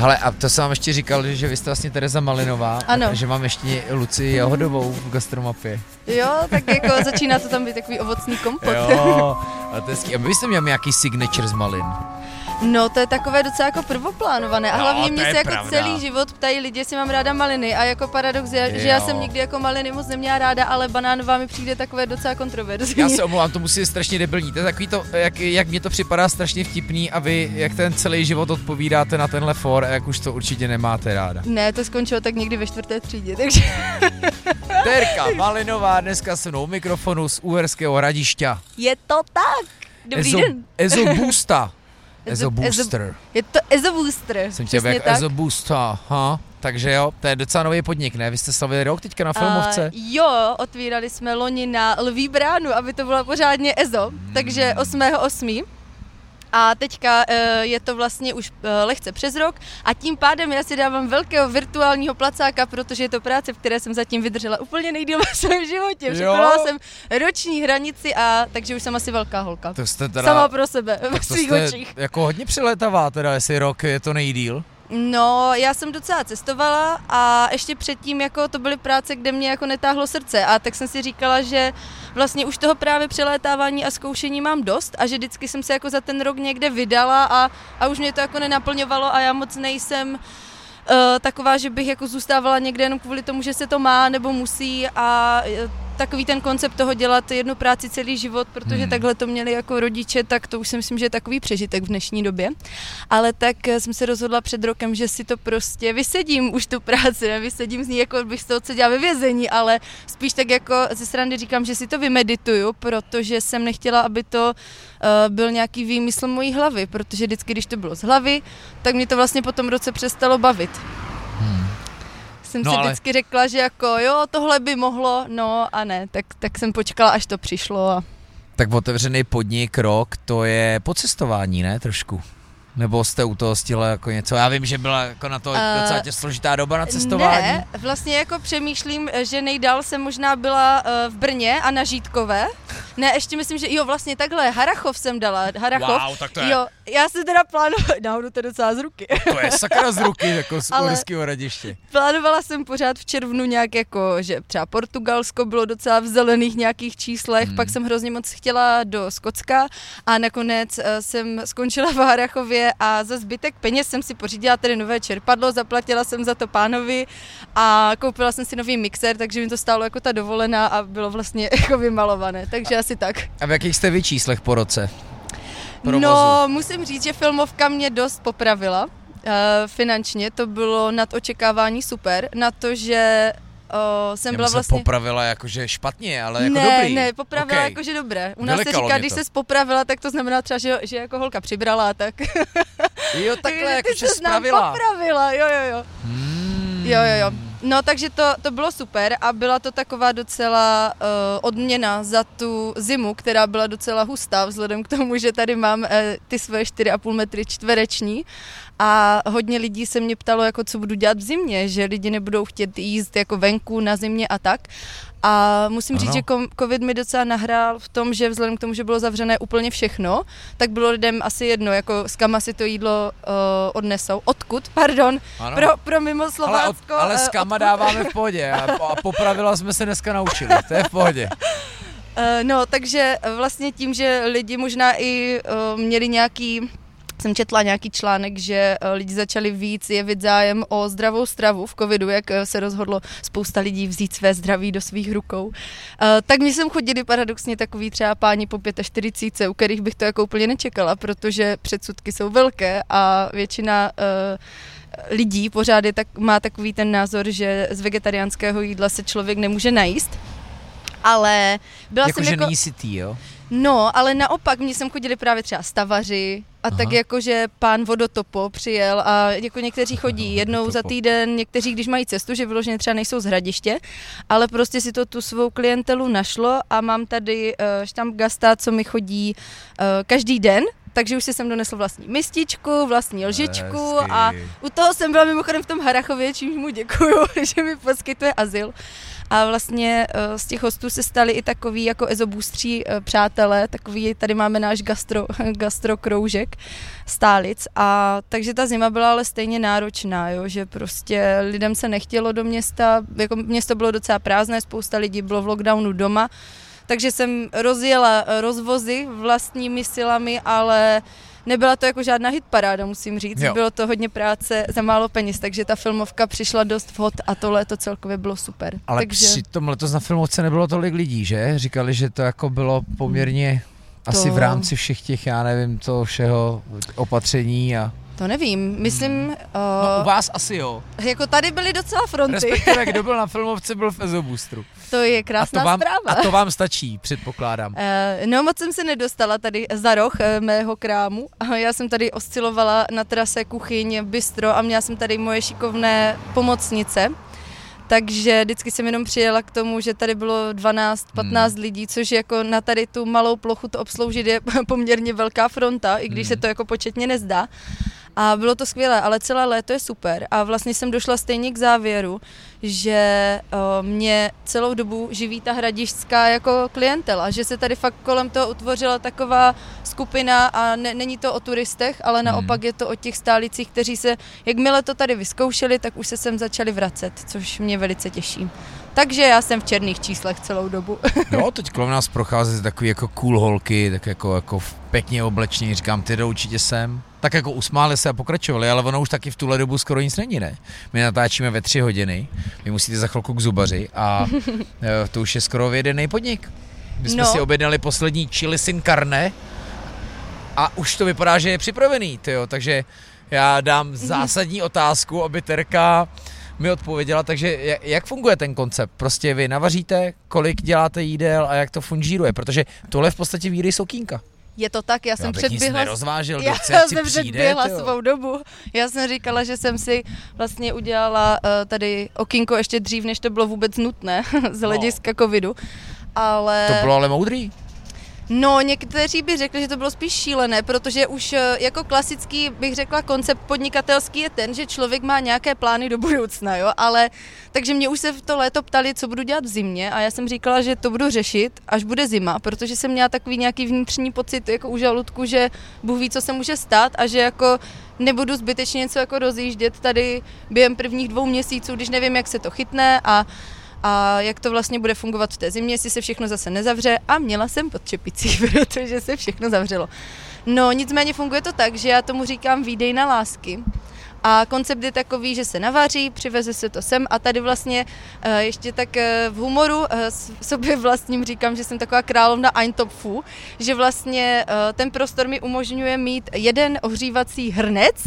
Hele, a to jsem vám ještě říkal, že vy jste vlastně Tereza Malinová, Ano. že mám ještě Luci Jahodovou v gastromapě. Jo, tak jako začíná to tam být takový ovocný kompot. Jo, a to je. A vy jste měl nějaký signature z malin. No, to je takové docela jako prvoplánované. A No, hlavně mě se jako pravda. celý život ptají lidi, jestli mám ráda maliny. A jako paradox je, že já jsem nikdy jako maliny moc neměla ráda, ale banánová mi přijde takové docela kontroverzní. Já se omlouvám, to musí být strašně debilní. To je takový to, jak, jak mě to připadá strašně vtipný a vy, jak ten celý život odpovídáte na tenhle for, a jak už to určitě nemáte ráda. Ne, to skončilo tak někdy ve čtvrté třídě, takže Terka Malinová dneska se mnou mikrofonu z Uherského hradišťa. je to tak. Dobrý Ezo, den. Ezo Ezo Ezo- Booster. Je to Ezo Booster. Jsem tě jak tak. Ezo Booster, ha. Takže jo, to je docela nový podnik, ne? Vy jste slavili rok teďka na filmovce. A jo, otvírali jsme loni na Lví bránu, aby to bylo pořádně EZO, takže 8.8. A teďka eh, je to vlastně už eh, lehce přes rok a tím pádem já si dávám velkého virtuálního placáka, protože je to práce, v které jsem zatím vydržela úplně nejdýl ve svém životě. Překonala jsem roční hranici a takže už jsem asi velká holka. To jste teda... Sama pro sebe, ve svých očích. jako hodně přilétavá, teda jestli rok je to nejdíl. No, já jsem docela cestovala a ještě předtím jako to byly práce, kde mě jako netáhlo srdce a tak jsem si říkala, že vlastně už toho právě přelétávání a zkoušení mám dost a že vždycky jsem se jako za ten rok někde vydala a, a už mě to jako nenaplňovalo a já moc nejsem uh, taková, že bych jako zůstávala někde jenom kvůli tomu, že se to má nebo musí a eh, takový ten koncept toho dělat jednu práci celý život, protože Hmm. takhle to měli jako rodiče, tak to už si myslím, že je takový přežitek v dnešní době. Ale tak eh, jsem se rozhodla před rokem, že si to prostě vysedím už tu práci, ne? vysedím z ní, jako bych z toho co dělá ve vězení, ale spíš tak jako ze strany říkám, že si to vymedituju, protože jsem nechtěla, aby to uh, byl nějaký výmysl mojí hlavy, protože vždycky, když to bylo z hlavy, tak mě to vlastně po tom roce přestalo bavit. Jsem No si ale- vždycky řekla, že jako jo, tohle by mohlo, no a ne, tak, tak jsem počkala, až to přišlo a Tak otevřený podnik rok, to je pocestování, ne? Trošku. Nebo jste u toho stihla jako něco? Já vím, že byla jako na to Eh, docela tě složitá doba na cestování. Ne, vlastně jako přemýšlím, že nejdál jsem možná byla eh, v Brně a na Žítkové. Ne, ještě myslím, že jo, vlastně takhle, Harachov jsem dala, Harachov. Wow, tak to je, Jo, já si teda plánovala, náhodou to docela z ruky. to je sakra z ruky, jako z Uherského hradiště. Plánovala jsem pořád v červnu nějak jako, že třeba Portugalsko bylo docela v zelených nějakých číslech, Hmm. pak jsem hrozně moc chtěla do Skotska a nakonec eh, jsem skončila v Harachově a za zbytek peněz jsem si pořídila tedy nové čerpadlo, zaplatila jsem za to pánovi a koupila jsem si nový mixer, takže mi to stálo jako ta dovolená a bylo vlastně jako vymalované, takže asi tak. A v jakých jste vy číslech po roce? Provozu. No, musím říct, že filmovka mě dost popravila. Uh, finančně to bylo nad očekávání super, na to, že uh, jsem byla vlastně... popravila jakože špatně, ale jako ne, dobrý. ne, popravila okay. jakože dobré. U nás se Vylekalo říká, když se popravila, tak to znamená třeba, že, že jako holka přibrala, tak... Jo, takhle, Takže jako ty že ses nám spravila. popravila, jo, jo, jo. Hmm. Jo, jo, jo. No, takže to, to bylo super a byla to taková docela uh, odměna za tu zimu, která byla docela hustá, vzhledem k tomu, že tady mám uh, ty svoje 4,5 metry čtvereční a hodně lidí se mě ptalo, jako co budu dělat v zimě, že lidi nebudou chtět jíst jako venku na zimě a tak. A musím Ano. říct, že covid mi docela nahrál v tom, že vzhledem k tomu, že bylo zavřené úplně všechno, tak bylo lidem asi jedno, jako s kam si to jídlo uh, odnesou. Odkud, pardon, Ano. pro, pro mimo ale, od, Slovácko. ale eh, s kama odkud- dáváme v pohodě a, a popravila jsme se dneska naučili, to je v pohodě. Eh, No, takže vlastně tím, že lidi možná i eh, měli nějaký jsem četla nějaký článek, že eh, lidi začali víc jevit zájem o zdravou stravu v covidu, jak eh, se rozhodlo spousta lidí vzít své zdraví do svých rukou. Eh, Tak mi sem chodili paradoxně takový třeba páni po 45, u kterých bych to jako úplně nečekala, protože předsudky jsou velké a většina lidí pořád je tak, má takový ten názor, že z vegetariánského jídla se člověk nemůže najíst. Ale byla Jako, jsem že jako... není sytý, jo? No, ale naopak, mě sem chodili právě třeba stavaři a Aha. tak jako, že pán Vodotopo přijel a jako někteří chodí jednou za Vodotopo. týden, někteří, když mají cestu, že vyloženě třeba nejsou z hradiště, ale prostě si to tu svou klientelu našlo a mám tady uh, štamp gasta, co mi chodí uh, každý den takže už si jsem donesl vlastní mističku, vlastní lžičku Hezky. a u toho jsem byla mimochodem v tom Harachově, čímž mu děkuju, že mi poskytuje azyl. A vlastně eh, z těch hostů se stali i takový jako ezobůstří eh, přátelé, takový, tady máme náš gastro, gastrokroužek stálic a takže ta zima byla ale stejně náročná, jo, že prostě lidem se nechtělo do města, jako město bylo docela prázdné, spousta lidí bylo v lockdownu doma, takže jsem rozjela eh, rozvozy vlastními silami, ale nebyla to jako žádná hitparáda, musím říct. Jo. Bylo to hodně práce za málo peněz, takže ta filmovka přišla dost vhod a to celkově bylo super. Ale takže při tom letos na filmovce nebylo tolik lidí, že? Říkali, že to jako bylo poměrně asi To- v rámci všech těch, já nevím, toho všeho opatření a... to nevím, myslím, No uh, u vás asi jo. jako tady byly docela fronty, Respektive, kdo byl na filmovce, byl v Ezoboostru. to je A krásná to, vám, zpráva. a to vám stačí, předpokládám. Eh, No moc jsem se nedostala tady za roh eh, mého krámu. A Já jsem tady oscilovala na trase kuchyň, bistro a měla jsem tady moje šikovné pomocnice. Takže vždycky jsem jenom přijela k tomu, že tady bylo 12-15 Hmm. lidí, což jako na tady tu malou plochu to obsloužit je poměrně velká fronta, i když Hmm. se to jako početně nezdá. A bylo to skvělé, ale celé léto je super. A vlastně jsem došla stejně k závěru, že uh, mě celou dobu živí ta hradišťská jako klientela, že se tady fakt kolem toho utvořila taková skupina a ne, není to o turistech, ale naopak je to o těch stálicích, kteří se, jakmile to tady vyzkoušeli, tak už se sem začali vracet, což mě velice těší. Takže já jsem v černých číslech celou dobu. Jo, teď kolem nás prochází takový jako cool holky, tak jako, jako v- pěkně oblečení, říkám, ty jdou určitě sem. Tak jako usmáli se a pokračovali, ale ono už taky v tuhle dobu skoro nic není, ne? My natáčíme ve tři hodiny, vy musíte za chvilku k zubaři a eh, to už je skoro vyjedený podnik. My jsme No. si objednali poslední chili sin carne a už to vypadá, že je připravený, tyjo, takže já dám zásadní otázku, aby Terka mi odpověděla, takže jak, funguje ten koncept? Prostě vy navaříte, kolik děláte jídel a jak to fungíruje, protože tohle v podstatě výry jsou kínka. Je to tak, já Já jsem předběhla nerozvážel, Já jsem přijde, předběhla svou dobu. Já jsem říkala, že jsem si vlastně udělala uh, tady okýnko ještě dřív, než to bylo vůbec nutné z hlediska covidu. Ale... To bylo ale moudrý. No, někteří by řekli, že to bylo spíš šílené, protože už eh, jako klasický, bych řekla, koncept podnikatelský je ten, že člověk má nějaké plány do budoucna, jo, ale takže mě už se v to léto ptali, co budu dělat v zimě a já jsem říkala, že to budu řešit, až bude zima, protože jsem měla takový nějaký vnitřní pocit jako u žaludku, že Bůh ví, co se může stát a že jako nebudu zbytečně něco jako rozjíždět tady během prvních dvou měsíců, když nevím, jak se to chytne a a jak to vlastně bude fungovat v té zimě, jestli se všechno zase nezavře a měla jsem pod čepicí, protože se všechno zavřelo. No nicméně funguje to tak, že já tomu říkám výdej na lásky. A koncept je takový, že se navaří, přiveze se to sem a tady vlastně uh, ještě tak uh, v humoru s- sobě vlastním říkám, že jsem taková královna Eintopfu, že vlastně ten prostor mi umožňuje mít jeden ohřívací hrnec,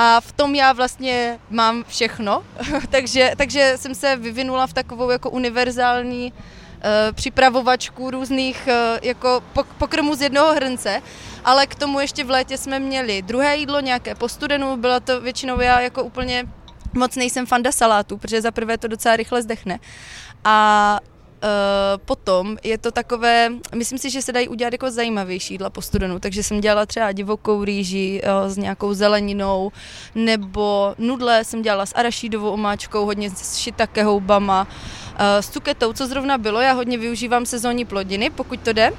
a v tom já vlastně mám všechno, takže, takže jsem se vyvinula v takovou jako univerzální uh, připravovačku různých uh, jako pok- pokrmů z jednoho hrnce, ale k tomu ještě v létě jsme měli druhé jídlo, nějaké po studenu, byla to většinou já jako úplně moc nejsem fanda salátu, protože za prvé to docela rychle zdechne. A potom je to takové, myslím si, že se dají udělat jako zajímavější jídla po studenu, takže jsem dělala třeba divokou rýži uh, s nějakou zeleninou, nebo nudle jsem dělala s arašídovou omáčkou, hodně s shiitake houbama, uh, s cuketou, co zrovna bylo, já hodně využívám sezónní plodiny, pokud to jde.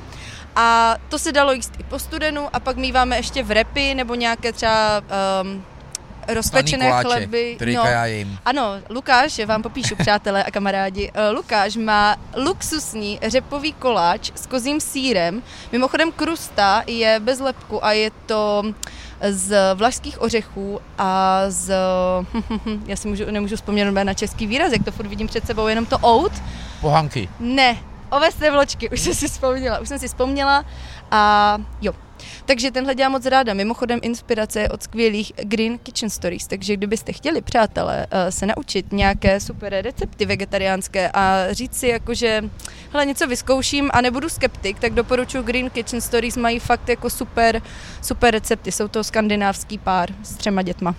A to se dalo jíst i po studenu a pak míváme ještě v repy nebo nějaké třeba um, rozpečené koláče, chleby. který já jim. Ano, Lukáš, já vám popíšu, přátelé a kamarádi. Eh, Lukáš má luxusní řepový koláč s kozím sírem. Mimochodem krusta je bez lepku a je to z vlašských ořechů a z... Já si můžu, nemůžu vzpomenout na český výraz, jak to furt vidím před sebou, jenom to out. Pohanky. Ne, ovesné vločky, už jsem si vzpomněla, už jsem si vzpomněla a jo. Takže tenhle dělám moc ráda. Mimochodem inspirace je od skvělých Green Kitchen Stories, takže kdybyste chtěli, přátelé, eh, se naučit nějaké super recepty vegetariánské a říct si jako, že hele, něco vyzkouším a nebudu skeptik, tak doporučuji Green Kitchen Stories, mají fakt jako super, super recepty. Jsou to skandinávský pár s třema dětma.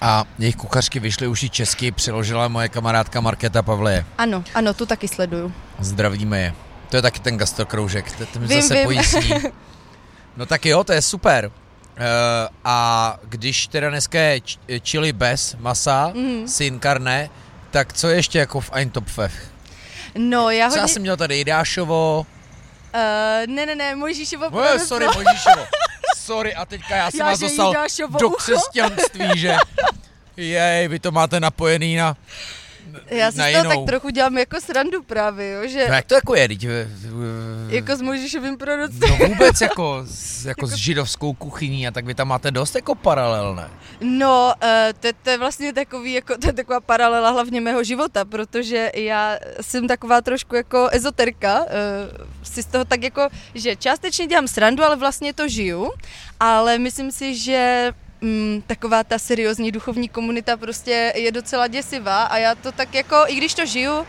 A jejich kuchařky vyšly už i česky, přeložila moje kamarádka Markéta Pavleje. Ano, ano, tu taky sleduju. Zdravíme je. To je taky ten gastrokroužek, to, to mi Vím, zase vím. pojistí. No tak jo, to je super. Uh, a když teda dneska je chili bez masa, mm. sin carne, tak co ještě jako v Eintopfech? No, já Co já hodně... jsem měl tady Jidášovo, Uh, ne, ne, ne, Mojžíšovo proroctvo. sorry, Mojžíšovo. Sorry, a teďka já jsem Já, vás dostal do křesťanství, že jej, vy to máte napojený na, Já si na z toho jinou. tak trochu dělám jako srandu právě, jo, že No jak to jako je, teď, v- v- jako s Mojžíšovým proroctvím. No vůbec jako, s, jako s židovskou kuchyní a tak vy tam máte dost jako paralel, ne? No, eh, to, to je vlastně takový, jako, to je taková paralela hlavně mého života, protože já jsem taková trošku jako ezoterka, eh, si z toho tak jako, že částečně dělám srandu, ale vlastně to žiju, ale myslím si, že mm, taková ta seriózní duchovní komunita prostě je docela děsivá a já to tak jako, i když to žiju,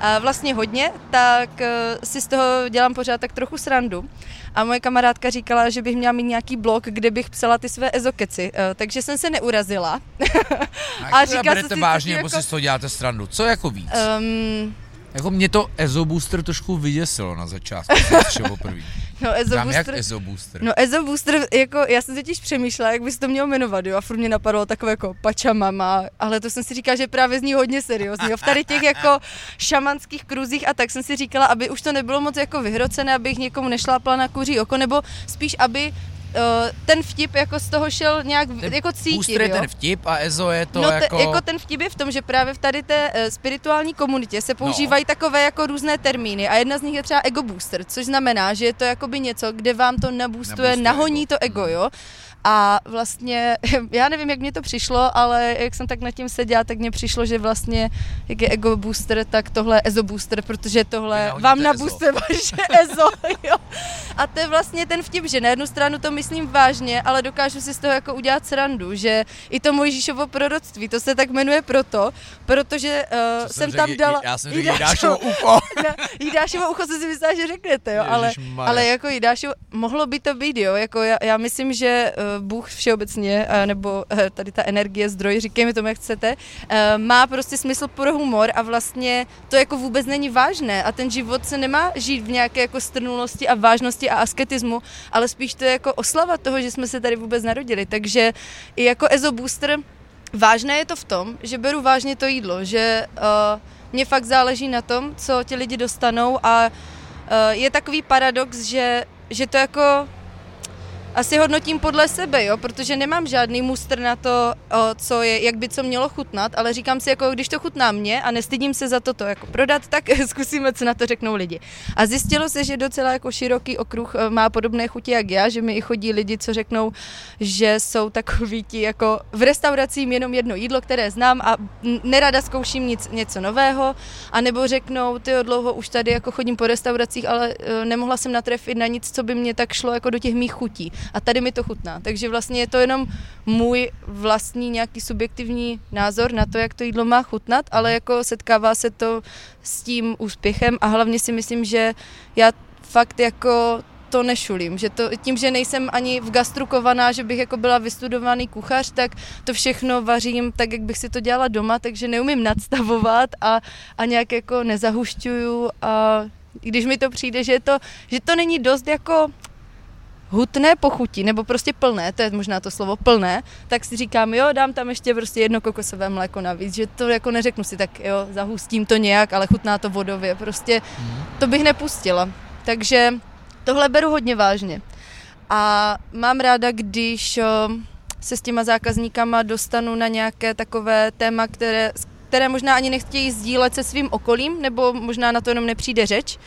a vlastně hodně, tak eh, si z toho dělám pořád tak trochu srandu. A moje kamarádka říkala, že bych měla mít nějaký blog, kde bych psala ty své ezokeci, eh, takže jsem se neurazila. A, A říká se berete si vážně, nebo jako- si z toho děláte srandu? Co jako víc? Um, Jako mě to Ezo Booster trošku vyděsilo na začátku, poprvé. No, Ezo Dám jak Booster, Ezo Booster? no Ezo Booster, jako já jsem totiž přemýšlela, jak by se to mělo jmenovat, jo, a furt mě napadlo takové jako pačamama, ale to jsem si říkala, že právě zní hodně seriózní, jo, v tady těch jako šamanských kruzích a tak jsem si říkala, aby už to nebylo moc jako vyhrocené, abych někomu nešlápla na kuří oko, nebo spíš, aby ten vtip jako z toho šel nějak Ten jako cítit, je ten vtip a Ezo je to no, jako... te, jako ten vtip je v tom, že právě v tady té uh, spirituální komunitě se používají no. takové jako různé termíny a jedna z nich je třeba ego booster, což znamená, že je to jakoby něco, kde vám to naboostuje, Naboostuje nahoní ego. to ego, jo. A vlastně, já nevím, jak mě to přišlo, ale jak jsem tak nad tím seděla, tak mně přišlo, že vlastně, jak je ego booster, tak tohle je ezo booster, protože tohle vám ezo. naboostuje vaše ezo, jo. A to je vlastně ten vtip, že na jednu stranu to myslím vážně, ale dokážu si z toho jako udělat srandu, že i to Mojžíšovo proroctví, to se tak jmenuje proto, protože uh, jsem, řekl? tam dala... Já jsem řekl Jidášovo- ucho. Jidášovo ucho jsem si myslela, že řeknete, jo, ale, ale jako Jidášovo, mohlo by to být, jo, jako já, já myslím, že uh, Bůh všeobecně, uh, nebo uh, tady ta energie, zdroj, říkejme tomu, jak chcete, uh, má prostě smysl pro humor a vlastně to jako vůbec není vážné a ten život se nemá žít v nějaké jako strnulosti a vážnosti a asketismu, ale spíš to je jako oslava toho, že jsme se tady vůbec narodili, takže i jako Ezo Booster Vážné je to v tom, že beru vážně to jídlo, že uh, mě fakt záleží na tom, co ti lidi dostanou a uh, je takový paradox, že, že to jako asi hodnotím podle sebe, jo, protože nemám žádný mustr na to, co je, jak by co mělo chutnat, ale říkám si, jako když to chutná mě a nestydím se za to to jako prodat, tak zkusíme, co na to řeknou lidi. A zjistilo se, že docela jako široký okruh eh, má podobné chutě jak já, že mi i chodí lidi, co řeknou, že jsou takový ti jako v restauracím jenom jedno jídlo, které znám a nerada zkouším nic, něco nového, a nebo řeknou, ty dlouho už tady jako chodím po restauracích, ale eh, nemohla jsem natrefit na nic, co by mě tak šlo jako do těch mých chutí. A tady mi to chutná. Takže vlastně je to jenom můj vlastní nějaký subjektivní názor na to, jak to jídlo má chutnat, ale jako setkává se to s tím úspěchem a hlavně si myslím, že já fakt jako to nešulím, že to, tím, že nejsem ani v gastru kovaná, že bych jako byla vystudovaný kuchař, tak to všechno vařím tak, jak bych si to dělala doma, takže neumím nadstavovat a, a nějak jako nezahušťuju a když mi to přijde, že, to, že to není dost jako hutné pochutí, nebo prostě plné, to je možná to slovo plné, tak si říkám, jo, dám tam ještě prostě jedno kokosové mléko navíc, že to jako neřeknu si, tak jo, zahustím to nějak, ale chutná to vodově, prostě to bych nepustila. Takže tohle beru hodně vážně. A mám ráda, když se s těma zákazníkama dostanu na nějaké takové téma, které, které možná ani nechtějí sdílet se svým okolím, nebo možná na to jenom nepřijde řeč,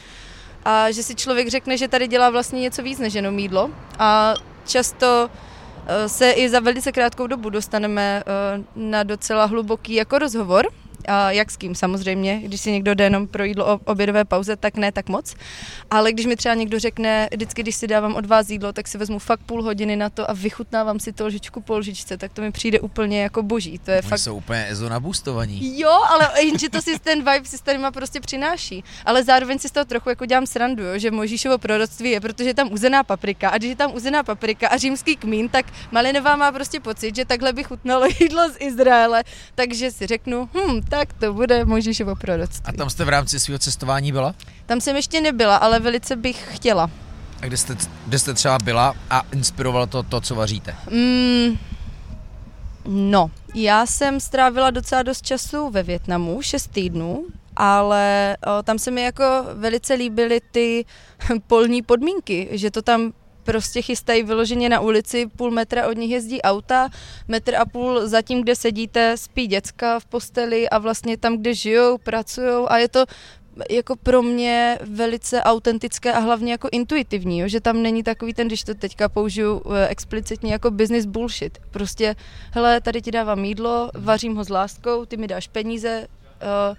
a že si člověk řekne, že tady dělá vlastně něco víc než jenom jídlo. A často eh, se i za velice krátkou dobu dostaneme eh, na docela hluboký jako rozhovor, a jak s kým samozřejmě, když si někdo jde jenom pro jídlo o obědové pauze, tak ne tak moc. Ale když mi třeba někdo řekne, vždycky, když si dávám od vás jídlo, tak si vezmu fakt půl hodiny na to a vychutnávám si to lžičku po lžičce, tak to mi přijde úplně jako boží. To je Oni fakt jsou úplně Ezo nabustovaní. Jo, ale jenže to si ten vibe si s tady prostě přináší. Ale zároveň si z toho trochu jako dělám srandu, jo, že Mojžíšovo proroctví je, protože je tam uzená paprika a když je tam uzená paprika a římský kmín, tak Malinová má prostě pocit, že takhle by chutnalo jídlo z Izraele, takže si řeknu, hm, tak to bude Mojžíšovo proroctví. A tam jste v rámci svého cestování byla? Tam jsem ještě nebyla, ale velice bych chtěla. A kde jste, kde jste třeba byla a inspirovalo to to, co vaříte? Mm, no, já jsem strávila docela dost času ve Větnamu, 6 týdnů, ale o, tam se mi jako velice líbily ty polní podmínky, že to tam prostě chystají vyloženě na ulici, půl metra od nich jezdí auta, metr a půl za tím, kde sedíte, spí děcka v posteli a vlastně tam, kde žijou, pracují a je to jako pro mě velice autentické a hlavně jako intuitivní, jo? že tam není takový ten, když to teďka použiju eh, explicitně jako business bullshit. Prostě, hele, tady ti dávám jídlo, vařím ho s láskou, ty mi dáš peníze, uh,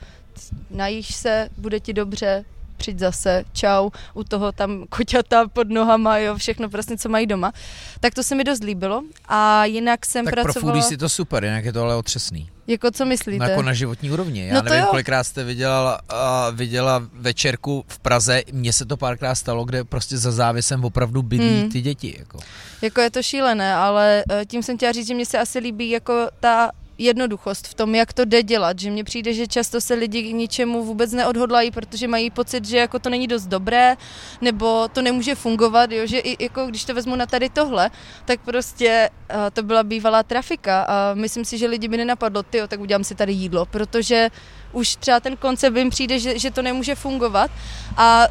najíš se, bude ti dobře, přijď zase, čau, u toho tam koťata pod nohama, jo, všechno prostě, co mají doma. Tak to se mi dost líbilo a jinak jsem tak pracovala... pro si to super, jinak je to ale otřesný. Jako co myslíte? No jako na životní úrovni. Já no nevím, jo. kolikrát jste viděla, uh, viděla večerku v Praze, mně se to párkrát stalo, kde prostě za závěsem opravdu bydlí hmm. ty děti. Jako. jako je to šílené, ale eh, tím jsem chtěla říct, že mně se asi líbí jako ta jednoduchost v tom, jak to jde dělat, že mně přijde, že často se lidi k ničemu vůbec neodhodlají, protože mají pocit, že jako to není dost dobré, nebo to nemůže fungovat, jo? že i jako když to vezmu na tady tohle, tak prostě uh, to byla bývalá trafika a myslím si, že lidi by nenapadlo, ty, tak udělám si tady jídlo, protože už třeba ten koncept jim přijde, že, že to nemůže fungovat a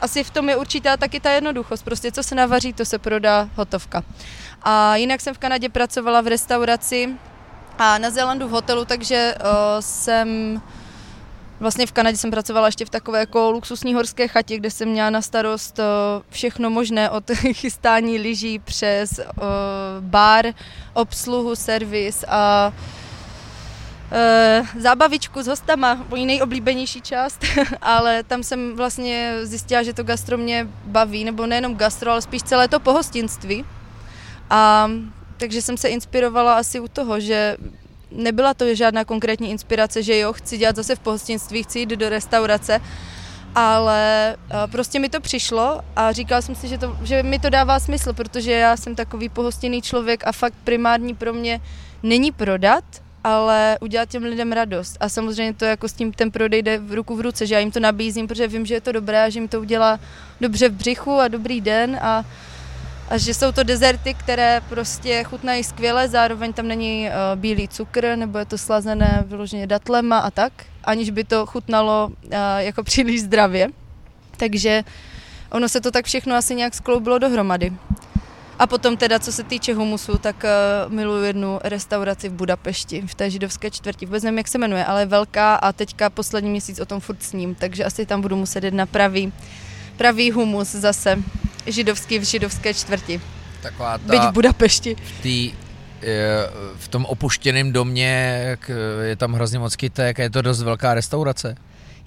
asi v tom je určitá taky ta jednoduchost. Prostě co se navaří, to se prodá hotovka. A jinak jsem v Kanadě pracovala v restauraci, a na Zélandu v hotelu, takže uh, jsem Vlastně v Kanadě jsem pracovala ještě v takové jako luxusní horské chatě, kde jsem měla na starost uh, všechno možné od chystání lyží přes uh, bar, obsluhu, servis a uh, zábavičku s hostama, mojí nejoblíbenější část, ale tam jsem vlastně zjistila, že to gastro mě baví, nebo nejenom gastro, ale spíš celé to pohostinství. A takže jsem se inspirovala asi u toho, že nebyla to žádná konkrétní inspirace, že jo, chci dělat zase v pohostinství, chci jít do restaurace, ale prostě mi to přišlo a říkala jsem si, že, to, že mi to dává smysl, protože já jsem takový pohostinný člověk a fakt primární pro mě není prodat, ale udělat těm lidem radost. A samozřejmě to jako s tím ten prodej jde v ruku v ruce, že já jim to nabízím, protože vím, že je to dobré a že jim to udělá dobře v břichu a dobrý den a a že jsou to dezerty, které prostě chutnají skvěle, zároveň tam není uh, bílý cukr, nebo je to slazené vyloženě datlema a tak, aniž by to chutnalo uh, jako příliš zdravě. Takže ono se to tak všechno asi nějak skloubilo dohromady. A potom teda, co se týče humusu, tak uh, jednu restauraci v Budapešti, v té židovské čtvrti. Vůbec nevím, jak se jmenuje, ale je velká a teďka poslední měsíc o tom furt sním, takže asi tam budu muset jít na pravý, pravý humus zase židovský v židovské čtvrti. Taková ta... Byť v Budapešti. V, tý, v tom opuštěném domě je tam hrozně moc kytek a je to dost velká restaurace.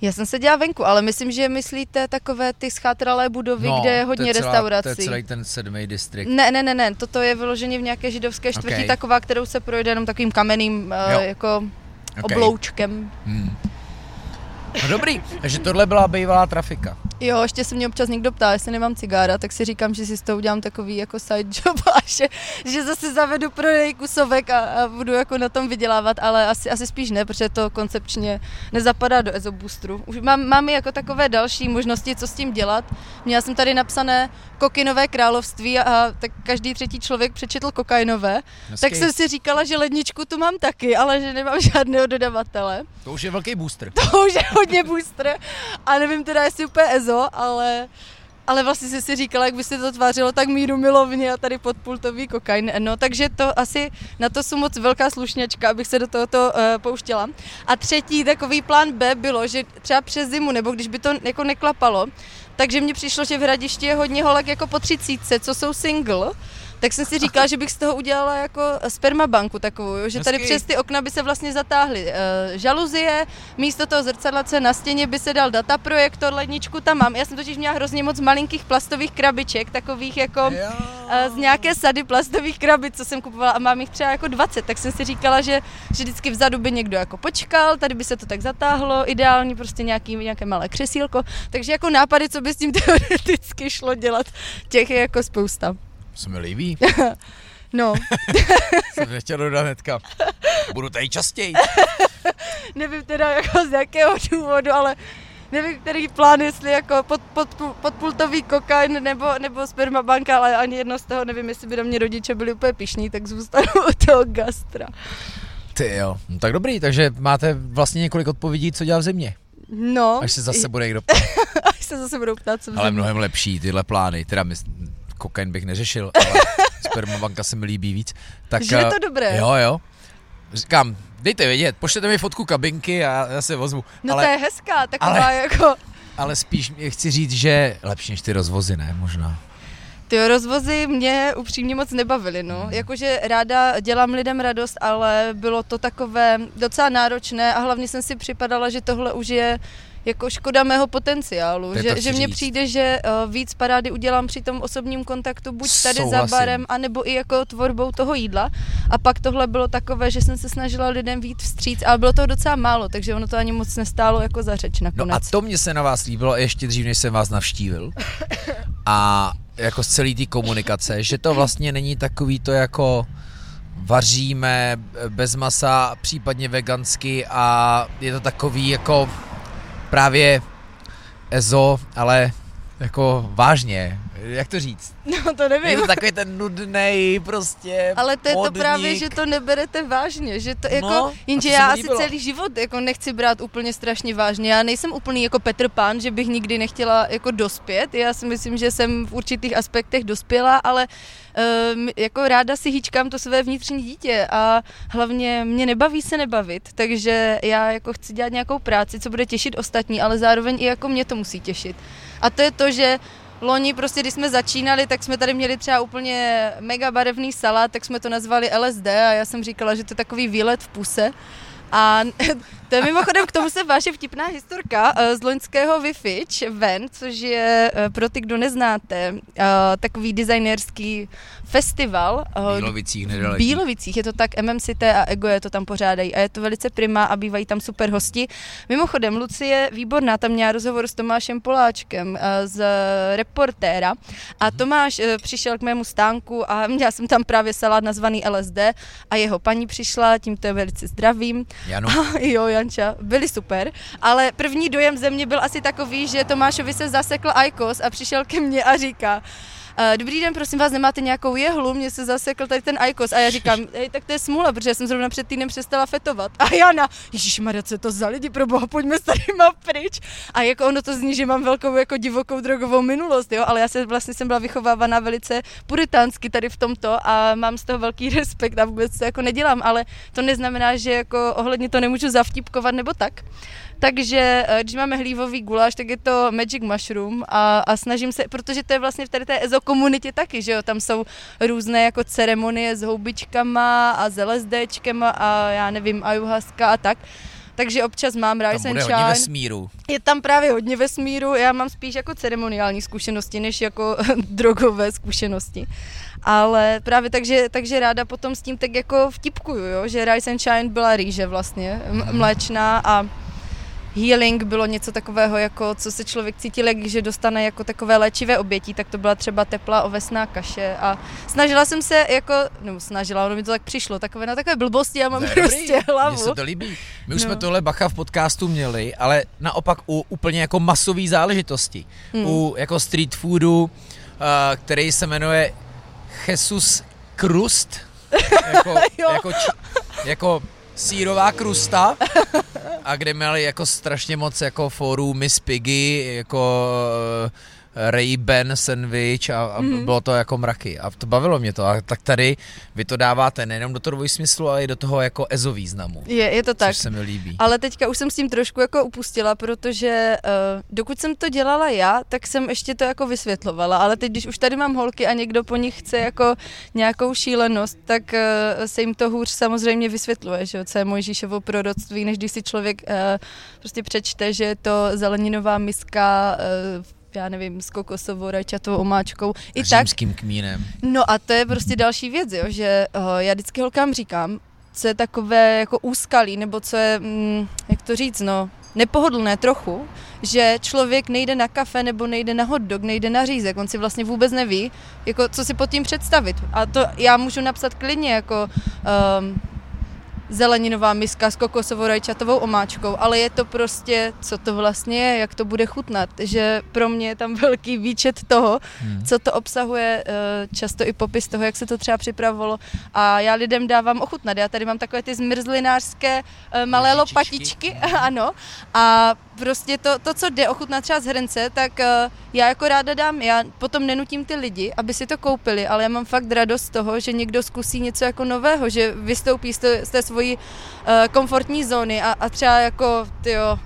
Já jsem se dělala venku, ale myslím, že myslíte takové ty schátralé budovy, no, kde je hodně je celá, restaurací. To je celý ten sedmý distrikt. Ne, ne, ne, ne, toto je vyloženě v nějaké židovské čtvrti, okay. taková, kterou se projde jenom takovým kamenným uh, jako okay. obloučkem. Hmm. No dobrý, takže tohle byla bývalá trafika. Jo, ještě se mě občas někdo ptá, jestli nemám cigára, tak si říkám, že si s toho udělám takový jako side job a že, že zase zavedu prodej kusovek a, a, budu jako na tom vydělávat, ale asi, asi spíš ne, protože to koncepčně nezapadá do Ezo Boostru. Už mám, mám jako takové další možnosti, co s tím dělat. Měla jsem tady napsané kokinové království a, a tak každý třetí člověk přečetl kokainové. Hezký. Tak jsem si říkala, že ledničku tu mám taky, ale že nemám žádného dodavatele. To už je velký booster. To už je hodně booster a nevím teda, jestli úplně Ezo, ale ale vlastně si si říkala, jak by se to tvářilo tak míru milovně a tady podpultový kokain. No, takže to asi, na to jsou moc velká slušňačka, abych se do tohoto uh, pouštěla. A třetí takový plán B bylo, že třeba přes zimu, nebo když by to jako neklapalo, takže mně přišlo, že v Hradišti je hodně holek jako po třicítce, co jsou single, tak jsem si říkala, že bych z toho udělala jako spermabanku takovou, jo? že tady přes ty okna by se vlastně zatáhly uh, žaluzie, místo toho zrcadlace na stěně by se dal dataprojektor, ledničku tam mám. Já jsem totiž měla hrozně moc malinkých plastových krabiček, takových jako uh, z nějaké sady plastových krabic, co jsem kupovala a mám jich třeba jako 20, tak jsem si říkala, že, že vždycky vzadu by někdo jako počkal, tady by se to tak zatáhlo, ideální prostě nějaký, nějaké malé křesílko, takže jako nápady, co by s tím teoreticky šlo dělat, těch je jako spousta. Se mi líbí. No. Jsem nechtěl dodat hnedka. Budu tady častěji. Nevím teda jako z jakého důvodu, ale nevím, který plán, jestli jako pod, pod, podpultový kokain nebo, nebo spermabanka, ale ani jedno z toho nevím, jestli by na mě rodiče byli úplně pišní, tak zůstanu u toho gastra. Ty jo, no tak dobrý, takže máte vlastně několik odpovědí, co dělá v zimě. No. Až se zase bude někdo Až se zase budou ptát, co v Ale mnohem lepší tyhle plány, teda my, kokain bych neřešil, ale spermabanka se mi líbí víc. Tak, Že je to eh, dobré. Jo, jo. Říkám, dejte vědět, pošlete mi fotku kabinky a já se vozvu. No ale, to je hezká, taková ale- jako... ale spíš chci říct, že lepší než ty rozvozy, ne? Možná. Ty rozvozy mě upřímně moc nebavily, no. Jakože ráda dělám lidem radost, ale bylo to takové docela náročné a hlavně jsem si připadala, že tohle už je jako škoda mého potenciálu, že, že mně přijde, že uh, víc parády udělám při tom osobním kontaktu, buď tady Souhlasím. za barem, anebo i jako tvorbou toho jídla. A pak tohle bylo takové, že jsem se snažila lidem víc vstříc, ale bylo toho docela málo, takže ono to ani moc nestálo jako za řeč No nakonec. a to mě se na vás líbilo ještě dřív, než jsem vás navštívil. A jako z celé té komunikace, že to vlastně není takový to jako vaříme bez masa, případně vegansky a je to takový jako právě ezo, ale jako vážně, jak to říct? No to nevím. Je to takový ten nudnej prostě Ale to je to podnik. právě, že to neberete vážně, že to jako, No, jenže to já asi líbilo. celý život jako nechci brát úplně strašně vážně, já nejsem úplný jako Petr Pán, že bych nikdy nechtěla jako dospět, já si myslím, že jsem v určitých aspektech dospěla, ale um, jako ráda si hýčkám to své vnitřní dítě a hlavně mě nebaví se nebavit, takže já jako chci dělat nějakou práci, co bude těšit ostatní, ale zároveň i jako mě to musí těšit. A to je to, že Loni prostě, když jsme začínali, tak jsme tady měli třeba úplně mega barevný salát, tak jsme to nazvali LSD a já jsem říkala, že to je takový výlet v puse. A to je mimochodem, k tomu se váže vtipná historka eh, z loňského Wi-Fi ven, což je eh, pro ty, kdo neznáte, eh, takový designerský festival. V Bílovicích nedaleko. v Bílovicích, je to tak, MMCT a Ego je to tam pořádají a je to velice prima a bývají tam super hosti. Mimochodem, Lucie výborná, tam měla rozhovor s Tomášem Poláčkem z reportéra a Tomáš eh, přišel k mému stánku a měla jsem tam právě salát nazvaný LSD a jeho paní přišla, tímto je velice zdravím. Janu, jo, Janča, byli super, ale první dojem ze mě byl asi takový, že Tomášovi se zasekl ajkos a přišel ke mně a říká, "Eh, Dobrý den, prosím vás, nemáte nějakou jehlu? Mně se zasekl tady ten ajkos. A já říkám, hej, tak to je smůla, protože já jsem zrovna před týdnem přestala fetovat. A Jana, Ježíš Maria, co je to za lidi, pro boha, pojďme s tadyma pryč. A jako ono to zní, že mám velkou jako divokou drogovou minulost, jo, ale já se vlastně jsem byla vychovávaná velice puritánsky tady v tomto a mám z toho velký respekt a vůbec to jako nedělám, ale to neznamená, že jako ohledně to nemůžu zavtipkovat nebo tak. Takže eh, když máme hlívový guláš, tak je to Magic Mushroom a, a snažím se, protože to je vlastně v tady té EZO komunitě taky, že jo, tam jsou různé jako ceremonie s houbičkama a s LSDčkama a já nevím, ayahuasca a tak. Takže občas mám tam Rise and bude hodně Shine. vesmíru. Je tam právě hodně vesmíru, já mám spíš jako ceremoniální zkušenosti, než jako drogové zkušenosti. Ale právě takže, takže ráda potom s tím tak jako vtipkuju, jo? že Rise and Shine byla rýže vlastně, m- mléčná a healing bylo něco takového, jako co se člověk cítil, jak že dostane jako takové léčivé obětí, tak to byla třeba teplá ovesná kaše a snažila jsem se jako, nebo snažila, ono mi to tak přišlo, takové na takové blbosti, já mám dobrý, prostě hlavu. Mně se to líbí. My už No. jsme tohle bacha v podcastu měli, ale naopak u úplně jako masové záležitosti. Hmm. U jako street foodu, uh, který se jmenuje Jesus Krust, jako, jako, či, jako sírová krusta, a kde měli jako strašně moc jako fórů Miss Piggy, jako Ray-Ban sandwich a, a Mhm. bylo to jako mraky a to bavilo mě to a tak tady vy to dáváte nejenom do toho dvojsmyslu, ale i do toho jako ezo významu, Je, je to tak. se mi líbí. Ale teďka už jsem s tím trošku jako upustila, protože uh, dokud jsem to dělala já, tak jsem ještě to jako vysvětlovala, ale teď, když už tady mám holky a někdo po nich chce jako nějakou šílenost, tak uh, se jim to hůř samozřejmě vysvětluje, že jo, co je Mojžíšovo proroctví, než když si člověk uh, prostě přečte, že je to zeleninová miska uh, já nevím, s kokosovou rajčatou omáčkou. I tak, Římským kmínem. No a to je prostě další věc, jo, že uh, já vždycky holkám říkám, co je takové jako úskalí, nebo co je, mm, jak to říct, no, nepohodlné trochu, že člověk nejde na kafe nebo nejde na hot dog, nejde na řízek, on si vlastně vůbec neví, jako co si pod tím představit. A to já můžu napsat klidně jako um, zeleninová miska s kokosovou rajčatovou omáčkou, ale je to prostě, co to vlastně je, jak to bude chutnat, že pro mě je tam velký výčet toho, hmm. co to obsahuje, eh, často i popis toho, jak se to třeba připravovalo a já lidem dávám ochutnat. Já tady mám takové ty zmrzlinářské eh, malé Lžičičky. lopatičky, ano, a prostě to, to, co jde ochutnat třeba z hrnce, tak uh, já jako ráda dám, já potom nenutím ty lidi, aby si to koupili, ale já mám fakt radost z toho, že někdo zkusí něco jako nového, že vystoupí z té, z té svojí uh, komfortní zóny a, a třeba jako, tyjo,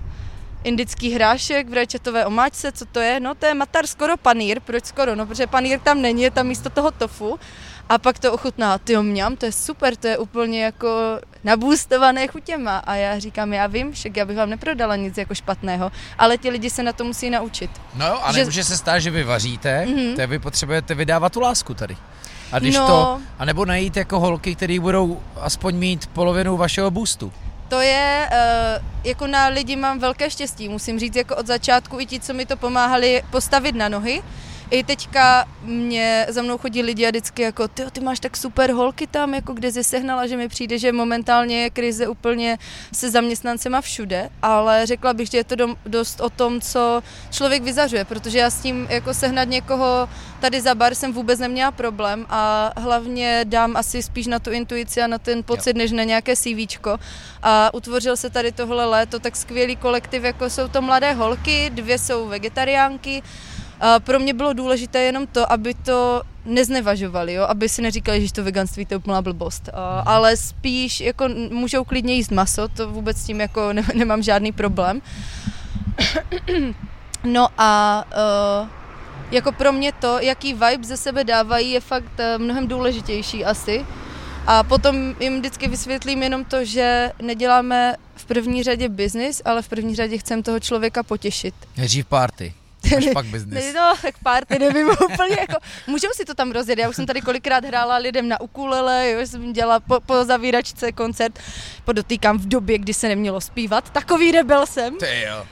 indický hrášek v rajčatové omáčce, co to je? No to je matar skoro panír, proč skoro? No protože panír tam není, je tam místo toho tofu a pak to ochutná, ty mňam, to je super, to je úplně jako nabůstované chutěma a já říkám, já vím, však já bych vám neprodala nic jako špatného, ale ti lidi se na to musí naučit. No jo, a že... nemůže se stát, že vy vaříte, mm-hmm. to vy potřebujete vydávat tu lásku tady. A když no, to, anebo najít jako holky, které budou aspoň mít polovinu vašeho boostu. To je, uh, jako na lidi mám velké štěstí, musím říct, jako od začátku i ti, co mi to pomáhali postavit na nohy, i teďka mě za mnou chodí lidi a vždycky jako, ty, ty máš tak super holky tam, jako kde jsi sehnala, že mi přijde, že momentálně je krize úplně se zaměstnancema všude, ale řekla bych, že je to do, dost o tom, co člověk vyzařuje, protože já s tím jako sehnat někoho tady za bar jsem vůbec neměla problém a hlavně dám asi spíš na tu intuici a na ten pocit, jo. než na nějaké CVčko. A utvořil se tady tohle léto tak skvělý kolektiv, jako jsou to mladé holky, dvě jsou vegetariánky, pro mě bylo důležité jenom to, aby to neznevažovali, jo? aby si neříkali, že to veganství to je úplná blbost. ale spíš jako můžou klidně jíst maso, to vůbec s tím jako ne, nemám žádný problém. no a uh, jako pro mě to, jaký vibe ze sebe dávají, je fakt uh, mnohem důležitější asi. A potom jim vždycky vysvětlím jenom to, že neděláme v první řadě biznis, ale v první řadě chceme toho člověka potěšit. Nejdřív party. Až pak business. No, tak party, nevím úplně, jako, můžou si to tam rozjet, já už jsem tady kolikrát hrála lidem na ukulele, jo, jsem dělala po, po zavíračce koncert, podotýkám v době, kdy se nemělo zpívat, takový rebel jsem. Ty jo.